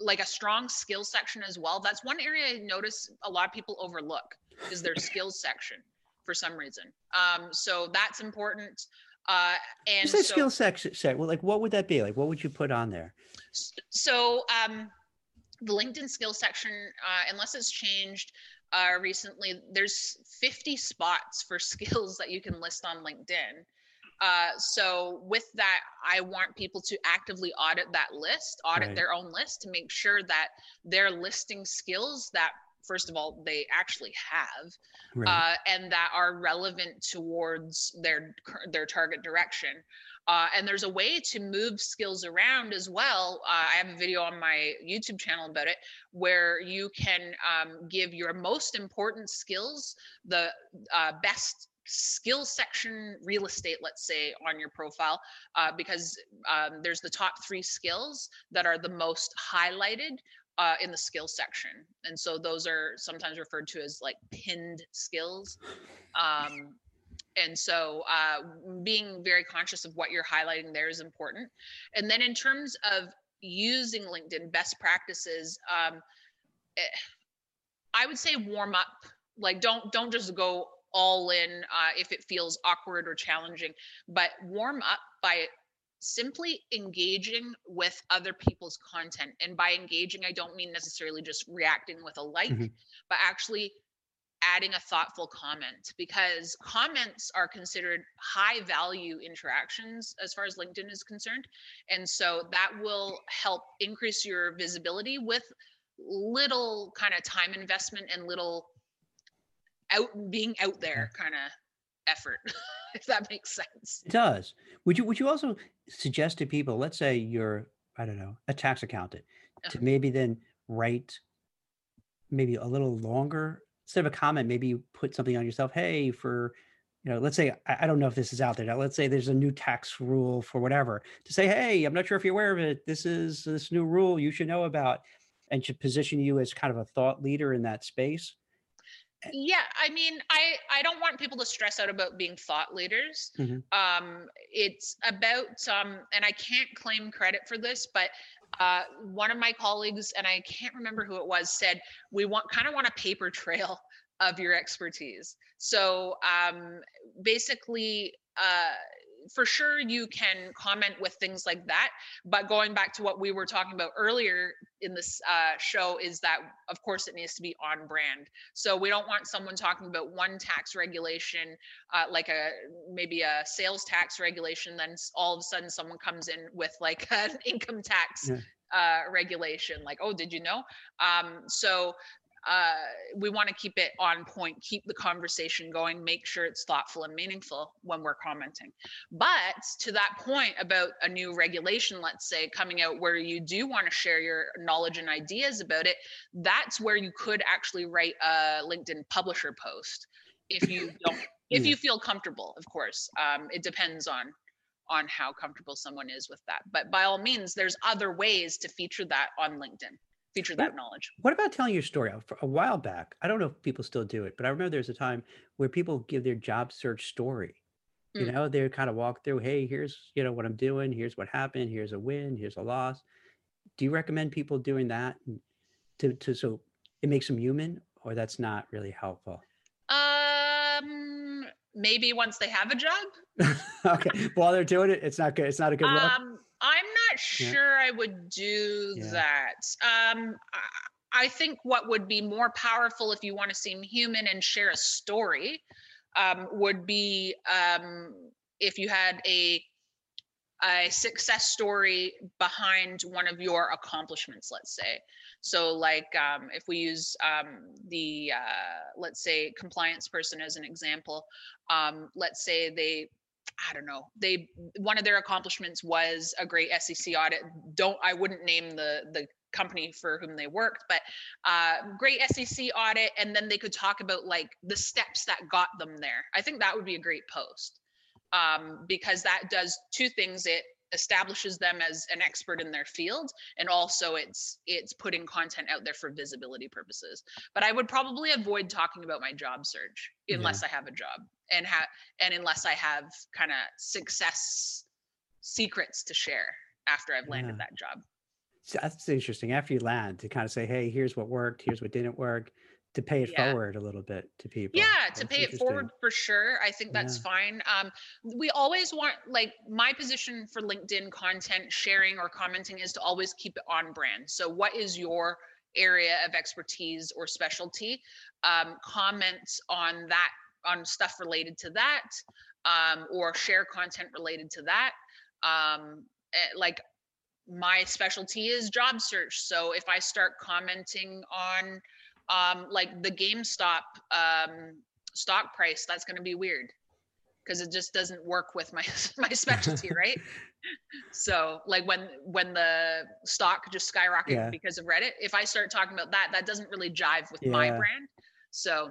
like a strong skills section as well. That's one area I notice a lot of people overlook is their skills section for some reason. Um, so that's important. Uh, and so, skill section set. Well, like what would that be? Like what would you put on there? So um, the LinkedIn skill section, uh, unless it's changed uh, recently, there's 50 spots for skills that you can list on LinkedIn. Uh, so with that, I want people to actively audit that list, audit Right. their own list to make sure that they're listing skills that, first of all, they actually have, Right. uh, and that are relevant towards their their target direction. Uh, and there's a way to move skills around as well. Uh, I have a video on my YouTube channel about it, where you can um, give your most important skills the uh, best skill section real estate let's say on your profile uh, because um, there's the top three skills that are the most highlighted uh, in the skills section. And so those are sometimes referred to as like pinned skills. Um, and so uh, being very conscious of what you're highlighting there is important. And then in terms of using LinkedIn best practices, um, eh, I would say warm up. Like don't don't just go all in uh, if it feels awkward or challenging, but warm up by simply engaging with other people's content. And by engaging, I don't mean necessarily just reacting with a like, Mhm. but actually adding a thoughtful comment because comments are considered high value interactions as far as LinkedIn is concerned. And so that will help increase your visibility with little kind of time investment and little out being out there kind of effort, if that makes sense. It does. Would you would you also suggest to people, let's say you're, I don't know, a tax accountant, to Uh-huh. maybe then write maybe a little longer instead of a comment, maybe you put something on yourself, hey, for you know, let's say I, I don't know if this is out there now. Let's say there's a new tax rule for whatever to say, hey, I'm not sure if you're aware of it. This is this new rule you should know about, and should position you as kind of a thought leader in that space. Yeah, I mean, I I don't want people to stress out about being thought leaders. Mhm. Um, it's about um, and I can't claim credit for this, but uh, one of my colleagues and I can't remember who it was said we want kind of want a paper trail of your expertise. So um, basically, uh, for sure you can comment with things like that. But going back to what we were talking about earlier in this uh, show is that of course it needs to be on brand. So we don't want someone talking about one tax regulation, uh, like a maybe a sales tax regulation, then all of a sudden someone comes in with like an income tax Yeah. uh, regulation, like, oh, did you know? Um, so uh, we want to keep it on point, keep the conversation going, make sure it's thoughtful and meaningful when we're commenting. But to that point about a new regulation, let's say coming out where you do want to share your knowledge and ideas about it, that's where you could actually write a LinkedIn publisher post if you don't, if you feel comfortable, of course. Um, it depends on on how comfortable someone is with that. But by all means, there's other ways to feature that on LinkedIn, feature that knowledge. What about telling your story? For a while back, I don't know if people still do it, but I remember there's a time where people give their job search story. You Mm. know, they kind of walk through, hey, here's, you know, what I'm doing, here's what happened, here's a win, here's a loss. Do you recommend people doing that to to so it makes them human or that's not really helpful? Um, maybe once they have a job. okay. While they're doing it, it's not good. It's not a good look. Um, I'm not Yeah. sure I would do Yeah. that. Um, I, I think what would be more powerful if you want to seem human and share a story um, would be um, if you had a a success story behind one of your accomplishments let's say so like um, if we use um, the uh, let's say compliance person as an example um, let's say they i don't know they one of their accomplishments was a great sec audit don't i wouldn't name the the company for whom they worked but uh, great sec audit and then they could talk about like the steps that got them there. I think that would be a great post um, because that does two things it establishes them as an expert in their field and also it's it's putting content out there for visibility purposes. But i would probably avoid talking about my job search Yeah. unless i have a job and have and unless i have kind of success secrets to share after i've landed Yeah. that job So that's interesting. After you land, to kind of say, "Hey, here's what worked. Here's what didn't work," to pay it Yeah. forward a little bit to people. yeah to pay it forward for sure i think that's Yeah. fine um we always want like my position for linkedin content sharing or commenting is to always keep it on brand so what is your area of expertise or specialty um comment on that on stuff related to that um or share content related to that um eh, like my specialty is job search so if i start commenting on um like the GameStop um stock price, that's going to be weird because it just doesn't work with my my specialty, right? So like when when the stock just skyrocketed Yeah. because of Reddit, if I start talking about that, that doesn't really jive with my brand. So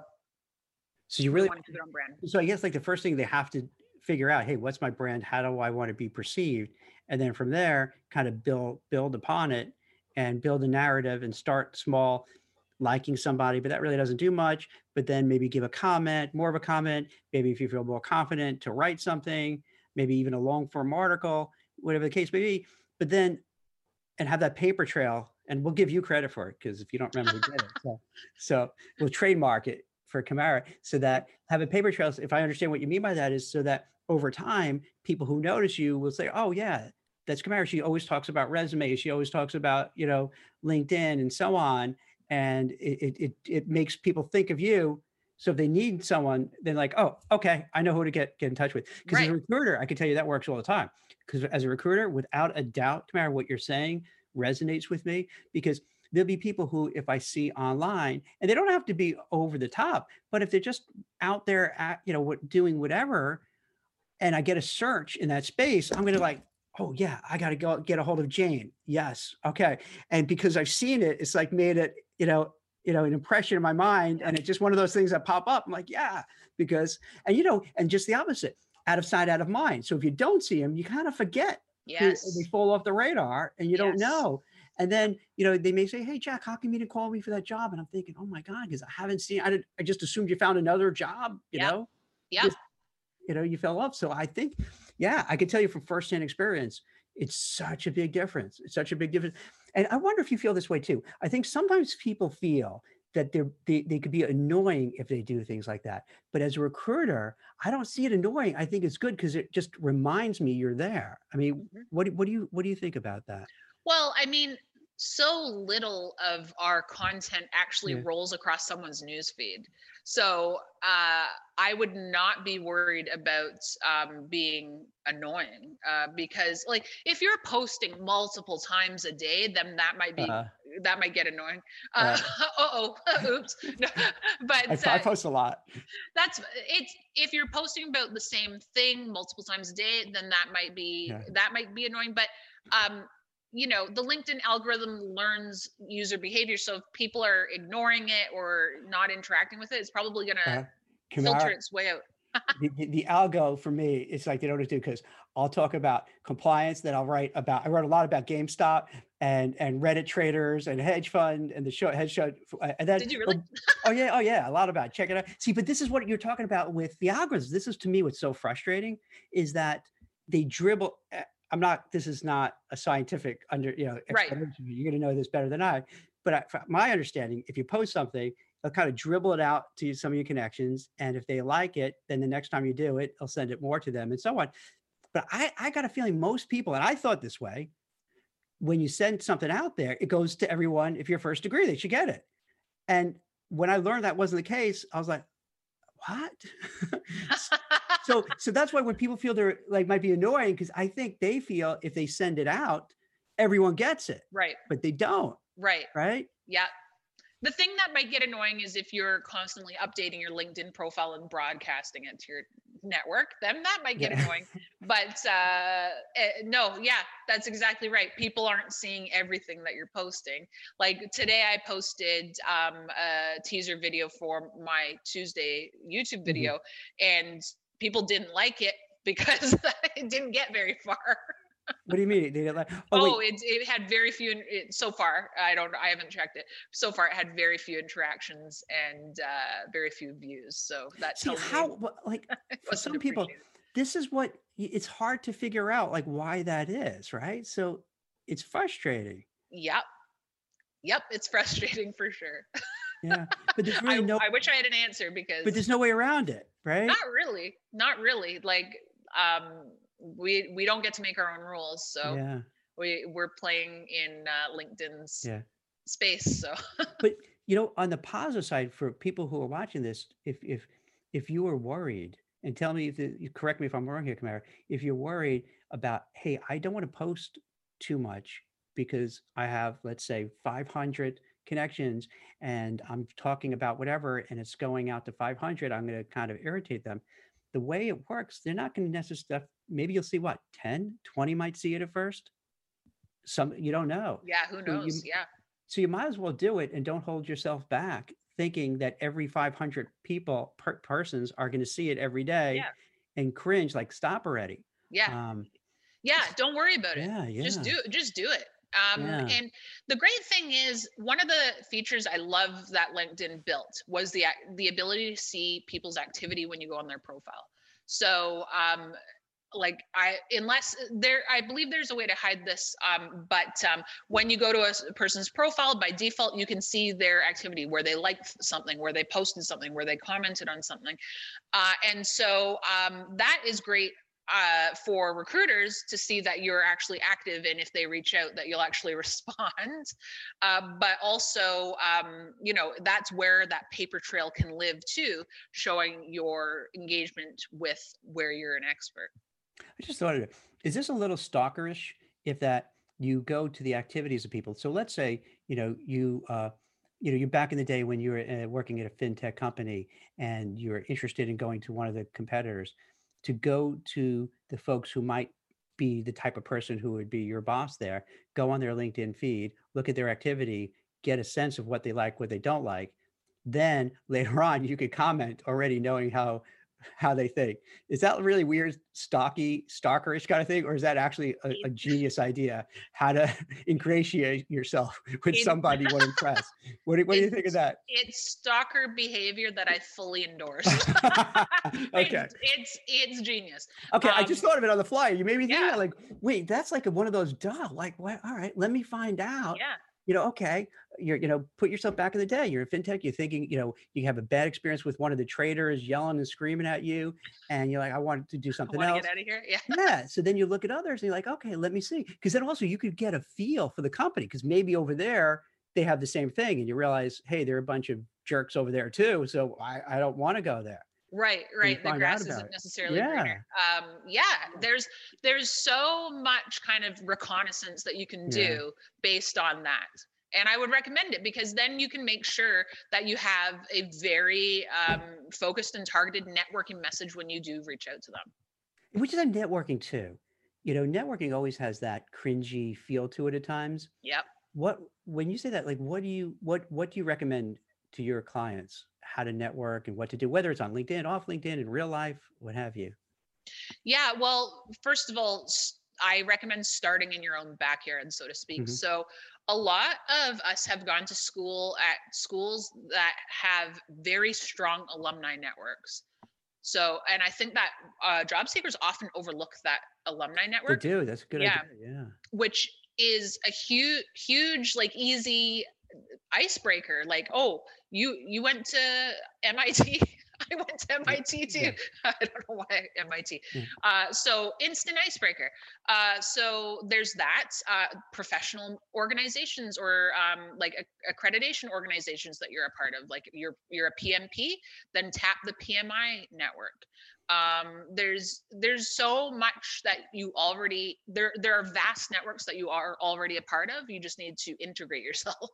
So you really want to it on brand. So I guess like the first thing they have to figure out, hey, what's my brand? How do I want to be perceived? And then from there, kind of build build upon it and build a narrative and start small, liking somebody, but that really doesn't do much. But then maybe give a comment, more of a comment. Maybe if you feel more confident to write something, maybe even a long form article, whatever the case may be. But then and have that paper trail, and we'll give you credit for it because if you don't remember, who did it. So, so we'll trademark it for Kamara so that have a paper trail. If I understand what you mean by that is so that over time, people who notice you will say, "Oh yeah, that's Kamara. She always talks about resumes. She always talks about you know LinkedIn and so on." And it it it, it makes people think of you. So if they need someone, then like, oh, okay, I know who to get get in touch with. Because as a recruiter, I can tell you that works all the time. Because as a recruiter, without a doubt, Kamara, what you're saying resonates with me because there'll be people who if i see online and they don't have to be over the top but if they're just out there at you know what doing whatever and i get a search in that space i'm going to like oh yeah i got to go get a hold of jane. Yes okay. And because i've seen it it's like made it you know you know an impression in my mind and it's just one of those things that pop up i'm like yeah because and you know and just the opposite out of sight out of mind. So if you don't see them you kind of forget Yes. they fall off the radar and you don't know and then you know they may say hey jack how come you didn't call me for that job? And i'm thinking oh my god because i haven't seen i did i just assumed you found another job you Yep. know? Yeah. you know you fell off. So i think yeah i can tell you from firsthand experience it's such a big difference. It's such a big difference. And i wonder if you feel this way too. I think sometimes people feel that they're they, they could be annoying if they do things like that. But as a recruiter i don't see it annoying. I think it's good because it just reminds me you're there. I mean Mhm. what, do- what do you what do you think about that? Well, I mean, so little of our content actually Yeah. rolls across someone's newsfeed. So uh, I would not be worried about um, being annoying uh, because, like, if you're posting multiple times a day, then that might be uh, that might get annoying. Uh, Uh oh, oops. No, but I, I uh, post a lot that's it's if you're posting about the same thing multiple times a day then that might be Yeah. that might be annoying but um you know the linkedin algorithm learns user behavior so if people are ignoring it or not interacting with it it's probably going to Uh, filter Kamara, its way out the, the, the algo for me it's like they don't do because I'll talk about compliance. Then I'll write about. I wrote a lot about GameStop and and Reddit traders and hedge fund and the show hedge show. And then Did you really? oh yeah, oh yeah, a lot about it. check it out. See, but this is what you're talking about with the algorithms. This is to me what's so frustrating is that they dribble. I'm not. This is not a scientific under you know. Right. You're going to know this better than I. But I, from my understanding, if you post something, they'll kind of dribble it out to some of your connections, and if they like it, then the next time you do it, they'll send it more to them, and so on. But I, I got a feeling most people, and I thought this way, when you send something out there, it goes to everyone. If you're first degree, they should get it. And when I learned that wasn't the case, I was like, what? so so that's why when people feel they're like might be annoying, because I think they feel if they send it out, everyone gets it, right, but they don't, right. right? Yeah. The thing that might get annoying is if you're constantly updating your LinkedIn profile and broadcasting it to your network, then that might get Yeah. annoying. But uh, eh, no, yeah, that's exactly right. People aren't seeing everything that you're posting. Like today, I posted um, a teaser video for my Tuesday YouTube Mm-hmm. video, and people didn't like it because it didn't get very far. What do you mean? They didn't like, oh, Oh, it, it had very few it, so far. I don't. I haven't checked it. So far, it had very few interactions and uh, very few views. So that see tells how me like for some people, this is what it's hard to figure out like why that is, right? So it's frustrating. Yep. Yep. It's frustrating for sure. Yeah, but there's I, really no, I wish I had an answer because but there's no way around it, right? not really, not really. Like um, we we don't get to make our own rules, so Yeah. we we're playing in uh, LinkedIn's Yeah. space. So but you know on the positive side for people who are watching this if if if you are worried and tell me if the, you correct me if i'm wrong here Kamara, if you're worried about hey i don't want to post too much because i have let's say 500 connections and i'm talking about whatever and it's going out to 500 i'm going to kind of irritate them the way it works they're not going to necessarily maybe you'll see what 10 20 might see it at first some you don't know yeah, who So you- knows? yeah. so you might as well do it and don't hold yourself back thinking that every 500 people per persons are going to see it every day Yeah. and cringe like stop already. Yeah. Um, Yeah. Don't worry about it. yeah, yeah. just do just do it um Yeah. and the great thing is one of the features i love that linkedin built was the the ability to see people's activity when you go on their profile so um like i unless there i believe there's a way to hide this um but um when you go to a person's profile by default you can see their activity where they liked something where they posted something where they commented on something uh, and so um that is great uh, for recruiters to see that you're actually active and if they reach out that you'll actually respond uh, but also um, you know that's where that paper trail can live too showing your engagement with where you're an expert I just thought of it. Is this a little stalkerish if that you go to the activities of people? So let's say, you know, you, uh, you know, you're back in the day when you were uh, working at a fintech company and you're interested in going to one of the competitors to go to the folks who might be the type of person who would be your boss there, go on their LinkedIn feed, look at their activity, get a sense of what they like, what they don't like. Then later on, you could comment already knowing how how they think. Is that really weird, stocky, stalkerish kind of thing, or is that actually a, a genius idea? How to ingratiate yourself with It- somebody you want to impress? What do, what do you think of that? it's stalker behavior that i fully endorse okay, it's, it's it's genius okay. I just um, thought of it on the fly. You made me think yeah. that, like, wait, that's like one of those duh. Like, what? All right, let me find out. yeah you know, okay, you're, you know, put yourself back in the day. You're a fintech. You're thinking, you know, you have a bad experience with one of the traders yelling and screaming at you, and you're like, I wanted to do something else. get out of here yeah yeah. So then you look at others and you're like, okay, let me see. Because then also you could get a feel for the company because maybe over there they have the same thing and you realize, hey, there are a bunch of jerks over there too. So I, I don't want to go there. Right right the grass isn't it. necessarily Yeah. greener um yeah there's there's so much kind of reconnaissance that you can Yeah. do based on that and i would recommend it because then you can make sure that you have a very um, focused and targeted networking message when you do reach out to them Which is a networking too. You know, networking always has that cringy feel to it at times. yep What when you say that, like what do you what what do you recommend to your clients how to network and what to do, whether it's on LinkedIn, off LinkedIn, in real life, what have you? Yeah, well, first of all, I recommend starting in your own backyard, so to speak. Mm-hmm. So, a lot of us have gone to school at schools that have very strong alumni networks. So, and I think that uh, job seekers often overlook that alumni network. They do. That's a good yeah. idea. Yeah. Which is a huge, huge, like easy icebreaker. Like, oh, you you went to MIT. I went to MIT too. Yeah. I don't know why MIT. Yeah. Uh, so instant icebreaker. Uh, so there's that. Uh, professional organizations or um, like accreditation organizations that you're a part of, like you're you're a PMP, then tap the PMI network um, there's there's so much that you already there there are vast networks that you are already a part of. You just need to integrate yourself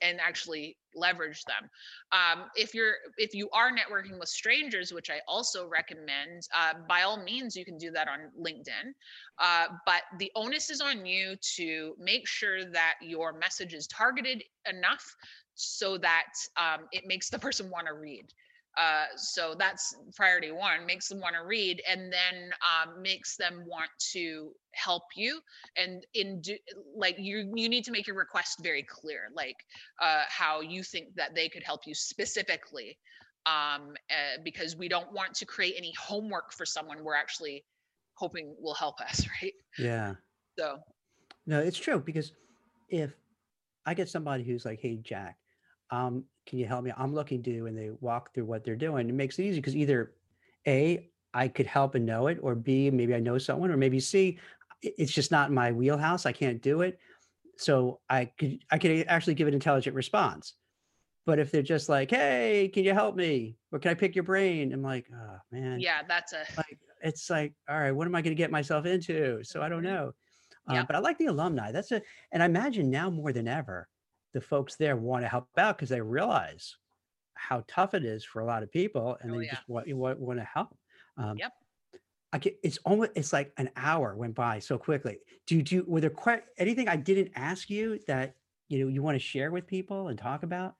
and actually leverage them. Um, if you're if you are networking with strangers which i also recommend uh, by all means you can do that on linkedin. Uh, but the onus is on you to make sure that your message is targeted enough so that um, it makes the person want to read uh, so that's priority one makes them want to read and then um, makes them want to help you and in do, like you you need to make your request very clear like uh, how you think that they could help you specifically um, uh, because we don't want to create any homework for someone we're actually hoping will help us right? Yeah. So. No it's true because if i get somebody who's like hey jack um, can you help me? I'm looking to, and they walk through what they're doing. It makes it easy because either A, I could help and know it, or B, maybe I know someone, or maybe C, it's just not my wheelhouse. I can't do it. So I could I could actually give an intelligent response. But if they're just like, "Hey, can you help me? Or can I pick your brain?" I'm like, "Oh man." Yeah, that's a. Like, it's like, all right, what am I going to get myself into? So I don't mm-hmm. know. Yeah. Uh, but I like the alumni. That's a, and I imagine now more than ever, the folks there want to help out because they realize how tough it is for a lot of people and oh, they yeah. just want, want, want to help. Um, yep. I get, it's almost it's like an hour went by so quickly. Do you do were there quite anything I didn't ask you that you know you want to share with people and talk about?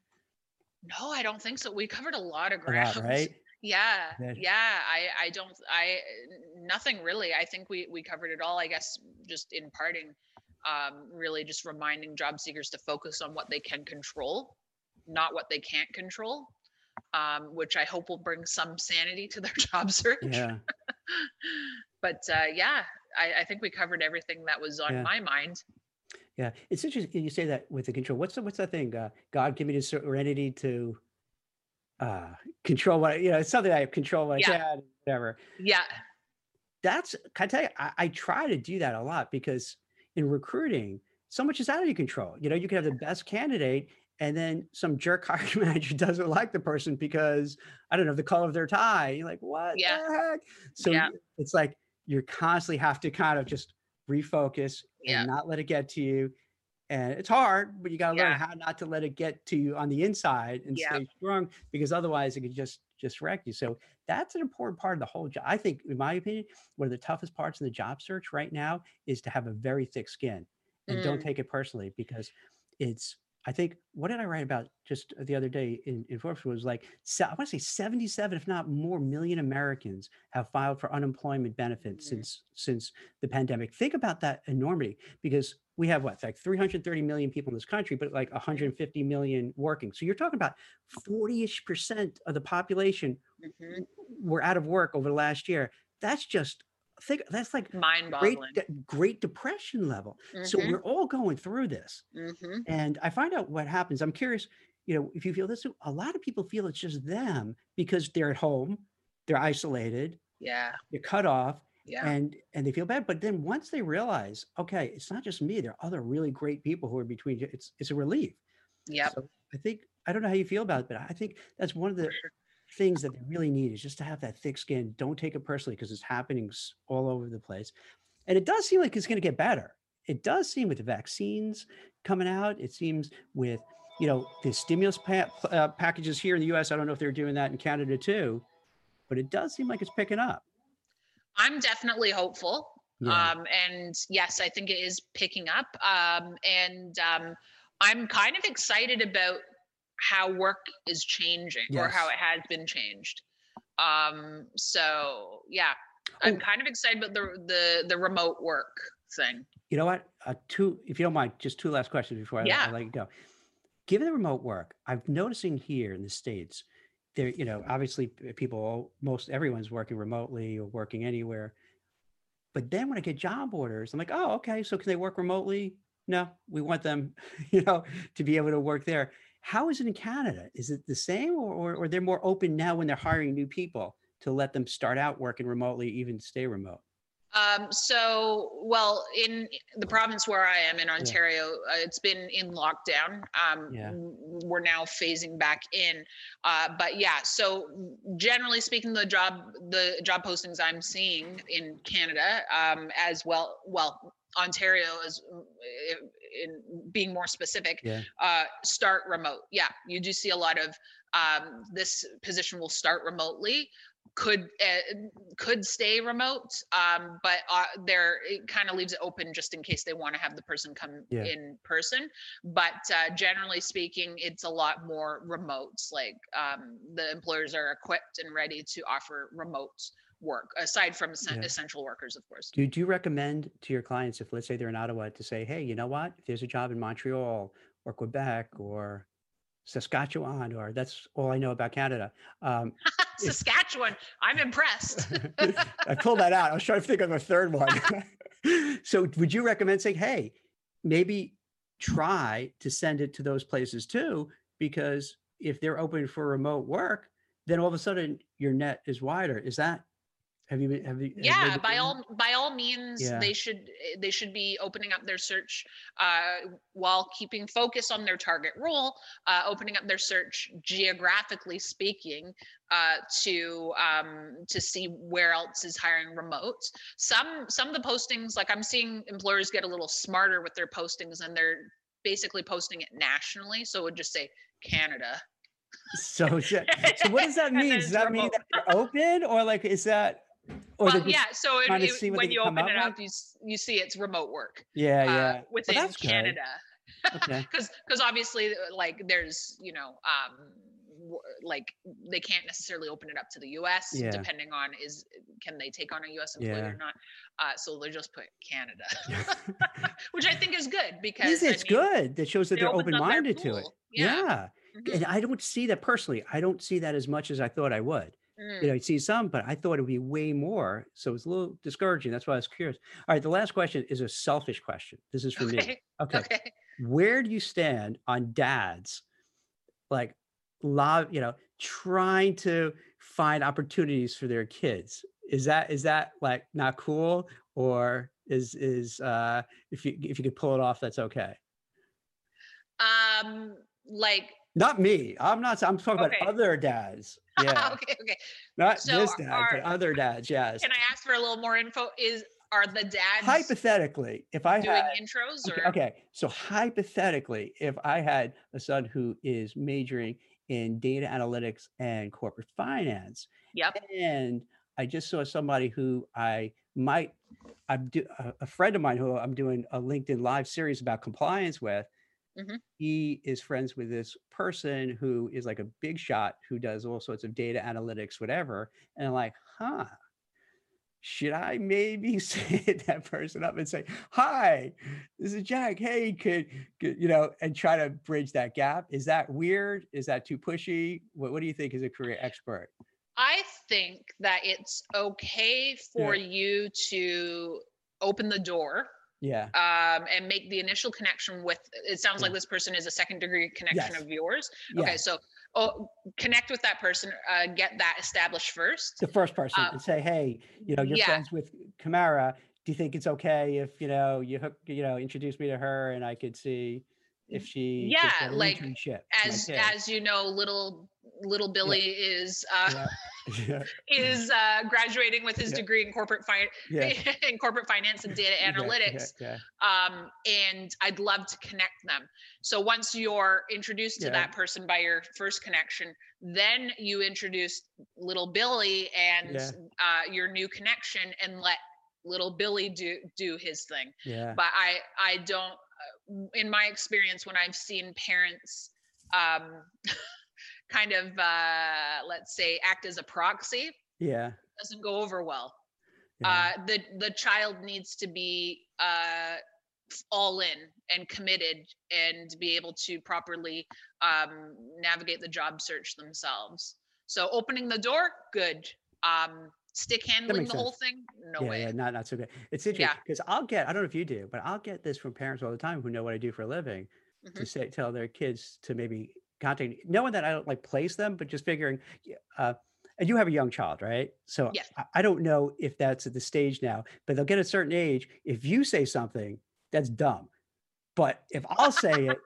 No, I don't think so. We covered a lot of ground, lot, right? Yeah, yeah. I I don't I nothing really. I think we we covered it all. I guess just in parting um, really just reminding job seekers to focus on what they can control, not what they can't control, um, which I hope will bring some sanity to their job search. Yeah. but uh, yeah, I, I, think we covered everything that was on yeah. my mind. Yeah, it's interesting you say that with the control. What's the, what's that thing? Uh, God give me the serenity to uh, control what you know. It's something I have control what yeah. I can, whatever. Yeah, that's. Can I tell you? I, I try to do that a lot because in recruiting, so much is out of your control. You know, you can have the best candidate and then some jerk hiring manager doesn't like the person because I don't know the color of their tie. You're like, what yeah. the heck? So yeah. it's like you constantly have to kind of just refocus yeah. and not let it get to you. And it's hard, but you got to learn how not to let it get to you on the inside and stay strong because otherwise it could just just wreck you. So that's an important part of the whole job. I think, in my opinion, one of the toughest parts in the job search right now is to have a very thick skin and mm. don't take it personally because it's I think what did I write about just the other day in, in Forbes was like I want to say 77, if not more, million Americans have filed for unemployment benefits mm-hmm. since since the pandemic. Think about that enormity because we have what like 330 million people in this country, but like 150 million working. So you're talking about 40ish percent of the population mm-hmm. were out of work over the last year. That's just think that's like mind-boggling great, great depression level mm-hmm. so we're all going through this mm-hmm. and i find out what happens i'm curious you know if you feel this a lot of people feel it's just them because they're at home they're isolated yeah they're cut off yeah. and and they feel bad but then once they realize okay it's not just me there are other really great people who are between you it's it's a relief yeah so i think i don't know how you feel about it but i think that's one of the things that they really need is just to have that thick skin. Don't take it personally because it's happening all over the place. And it does seem like it's going to get better. It does seem with the vaccines coming out. It seems with, you know, the stimulus pa- uh, packages here in the US. I don't know if they're doing that in Canada too, but it does seem like it's picking up. I'm definitely hopeful. Yeah. Um, and yes, I think it is picking up. Um, and um, I'm kind of excited about how work is changing yes. or how it has been changed. Um, so yeah, I'm Oh. kind of excited about the the the remote work thing. You know what? Uh, two, if you don't mind, just two last questions before I, let- I let you go. Given the remote work, I'm noticing here in the states, there, you know, obviously people, most everyone's working remotely or working anywhere. But then when I get job orders, I'm like, oh, okay, so can they work remotely? No, we want them, you know, to be able to work there. How is it in Canada? Is it the same, or, or, or they're more open now when they're hiring new people to let them start out working remotely, even stay remote? Um, so, well, in the province where I am in Ontario, uh, it's been in lockdown. Um, Yeah. We're now phasing back in, uh, but yeah. So, generally speaking, the job the job postings I'm seeing in Canada, um, as well, well, Ontario is in being more specific, Yeah. uh, start remote. Yeah, you do see a lot of um, this position will start remotely could uh, could stay remote um, but uh, there it kind of leaves it open just in case they want to have the person come Yeah. in person but uh, generally speaking it's a lot more remote like um, the employers are equipped and ready to offer remote work aside from Yeah. essential workers of course Do, do you recommend to your clients if let's say they're in Ottawa to say, hey, you know what? If there's a job in Montreal or Quebec or Saskatchewan or that's all I know about Canada. Um, saskatchewan i'm impressed I pulled that out. I was trying to think of a third one. so would you recommend saying, hey, maybe try to send it to those places too? Because if they're open for remote work, then all of a sudden your net is wider. Is that have you been have you yeah been by all by all means Yeah. they should eh, they should be opening up their search uh, while keeping focus on their target role uh, opening up their search geographically speaking uh, to um, to see where else is hiring remote some some of the postings like i'm seeing employers get a little smarter with their postings and they're basically posting it nationally so it would just say canada So, so what does that mean? Does that mean that they're open, or like is that? Or well yeah so it, it- when you open it up you, you see it's remote work yeah, uh, yeah. Well, within good. Canada. Okay. Because because obviously uh, like there's you know um like they can't necessarily open it up to the U.S. Yeah. depending on is can they take on a U.S. employee Yeah. or not. Uh, so they just put Canada, which I think is good because Is I it's mean, good that shows that up their open-minded to it. Yeah. Yeah. Mhm. And I don't see that personally. I don't see that as much as I thought I would. Mm. You know, I see some, but I thought it would be way more. So it's a little discouraging. That's why I was curious. All right, the last question is a selfish question. This is for me. Okay. Okay. Okay. where do you stand on dads like love you know trying to find opportunities for their kids is that is that like not cool or is is uh if you if you could pull it off that's okay Um, like not me i'm not i'm talking Okay. about other dads yeah okay, okay. not So this dad but other dads yes Can I ask for a little more info? Is are the dads hypothetically if i doing had intros Okay, or okay. So hypothetically, if I had a son who is majoring in data analytics and corporate finance, Yep. and I just saw somebody who I might, I'm do, a friend of mine who I'm doing a LinkedIn live series about compliance with. Mhm. He is friends with this person who is like a big shot who does all sorts of data analytics, whatever. And I'm like, huh, should I maybe say that person up and say, "Hi, this is Jack. Hey, could, could you know?" and try to bridge that gap? Is that weird? Is that too pushy? What, what do you think as a career expert? I think that it's okay for you to open the door Yeah, um, and make the initial connection with. It sounds like this person is a second degree connection Yes. of yours. yeah. Okay, so oh, connect with that person, uh, get that established first. the first person uh, and say, "Hey, you know, you're yeah. friends with Kamara. Do you think it's okay if you know you hook, you know, introduce me to her and I could see if she Yeah, like, internship?" As as you know, little little Billy is uh, yeah, is uh, graduating with his Yeah. degree in corporate finance yeah, in corporate finance and data analytics. Yeah, um, and I'd love to connect them. So once you're introduced to that person by your first connection, then you introduce little Billy and uh, your new connection, and let little Billy do do his thing. yeah, But I I don't. Uh, in my experience, when I've seen parents. Um, kind of uh let's say act as a proxy yeah. doesn't go over well Yeah. Uh, the the child needs to be uh, all in and committed and be able to properly um, navigate the job search themselves. So opening the door, good. Um, stick handling the whole thing, no yeah, way. yeah, not not so good. It's interesting Yeah. because I'll get I don't know if you do, but I'll get this from parents all the time who know what I do for a living to Mhm. say tell their kids to maybe contact knowing that I don't like place them, but just figuring uh and you have a young child, right? So Yes. I, I don't know if that's at the stage now, but they'll get a certain age. If you say something, that's dumb. But if I'll say it,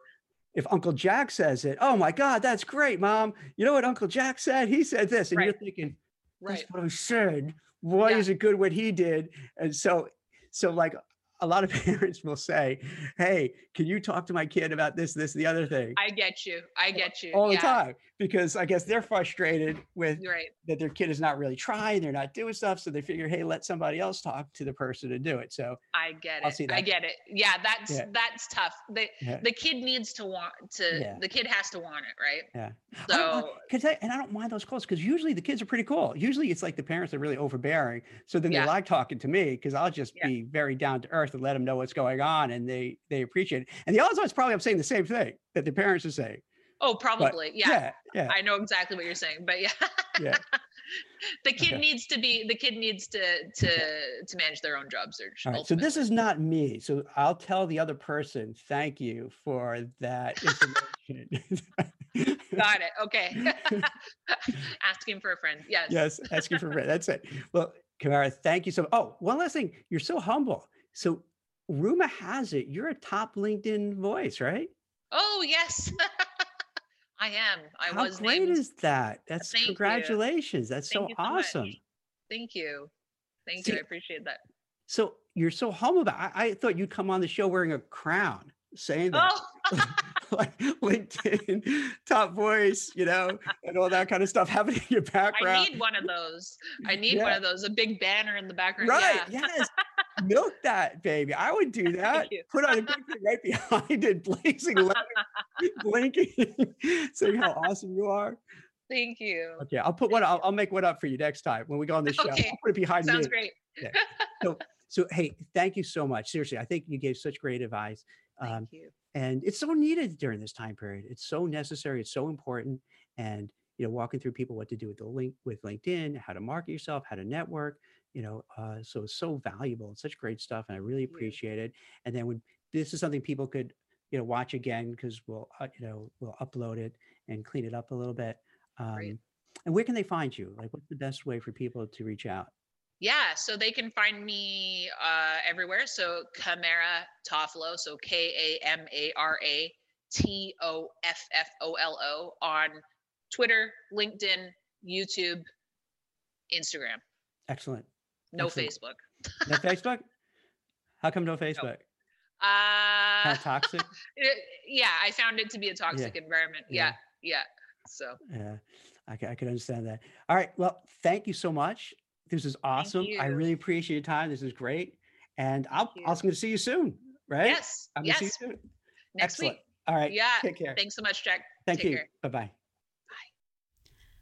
if Uncle Jack says it, oh my God, that's great, mom. You know what Uncle Jack said? He said this. And you're Right. thinking, Right. what I said. Why Yeah. is it good what he did? And so, so like a lot of parents will say, "Hey, can you talk to my kid about this, this, the other thing?" I get you. I get you. all the yeah. time because I guess they're frustrated with right. that their kid is not really trying, they're not doing stuff, so they figure, "Hey, let somebody else talk to the person to do it." So, I get it. I get it. Yeah, that's Yeah. that's tough. The Yeah. the kid needs to want to. Yeah. The kid has to want it, right? yeah. I don't mind- So 'cause I- and I don't mind those calls because usually the kids are pretty cool. Usually it's like the parents are really overbearing. So then they like talking to me because I'll just be very down to earth and let them know what's going on and they they appreciate it. And the are it's probably I'm saying the same thing that the parents are saying. oh, probably. Yeah. Yeah. Yeah. I know exactly what you're saying, but yeah. Yeah. the kid Okay. needs to be the kid needs to to to manage their own job search. Right. So this is not me. So I'll tell the other person, thank you for that information. got it. Okay. Asking for a friend. Yes. yes, asking for a friend That's it. Well, Kamara, thank you so. much. Oh, one last thing. You're so humble. So, rumor has it you're a top LinkedIn voice, right? Oh yes. I am. I How was great named. is that? That's Thank you. congratulations. That's Thank so you so much. awesome. Thank you. Thank you. I appreciate that. So you're so humble. About, I, I thought you'd come on the show wearing a crown, saying that. Oh, like LinkedIn, top voice, you know, and all that kind of stuff. Have it in your background. I need one of those. I need one of those. A big banner in the background. Right. Yeah. Yes. Milk that, baby. I would do that. Put on a big thing right behind it, blazing blinking, saying how awesome you are. Thank you. Okay, I'll put one. I'll, I'll make one up for you next time when we go on the show. Okay. I'll put it behind Sounds me. great. So, hey, thank you so much. Seriously, I think you gave such great advice. Thank Um, you. and it's so needed during this time period. It's so necessary. It's so important. And you know, walking through people what to do with the link with LinkedIn, how to market yourself, how to network. You know, uh, so it's so valuable. It's such great stuff, and I really Thank you. appreciate it. And then when this is something people could you know watch again because we'll uh, you know we'll upload it and clean it up a little bit. Um, and where can they find you? Like, what's the best way for people to reach out? Yeah, so they can find me uh, everywhere. So Kamara Toffolo, so K A M A R A T O F F O L O on Twitter, LinkedIn, YouTube, Instagram. Excellent. No Excellent. Facebook. No Facebook? How come no Facebook? How Uh, toxic? it- yeah, I found it to be a toxic environment. Yeah. Yeah, yeah. So Yeah, I can, I can understand that. All right. Well, thank you so much. This is awesome. I really appreciate your time. This is great. And I'll, also going to see you soon, right? yes, I'm yes. see you soon. Next Excellent. week. All right. Yeah. Take care. Thanks so much, Jack. Thank Take you. care. Bye bye.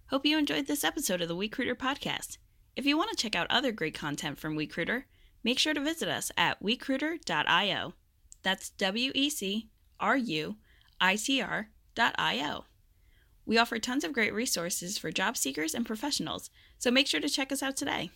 Hope you enjoyed this episode of the Wecruitr podcast. If you want to check out other great content from Wecruitr, make sure to visit us at Wecruitr.io. That's W E C R U I T R dot I-O. We offer tons of great resources for job seekers and professionals, so make sure to check us out today.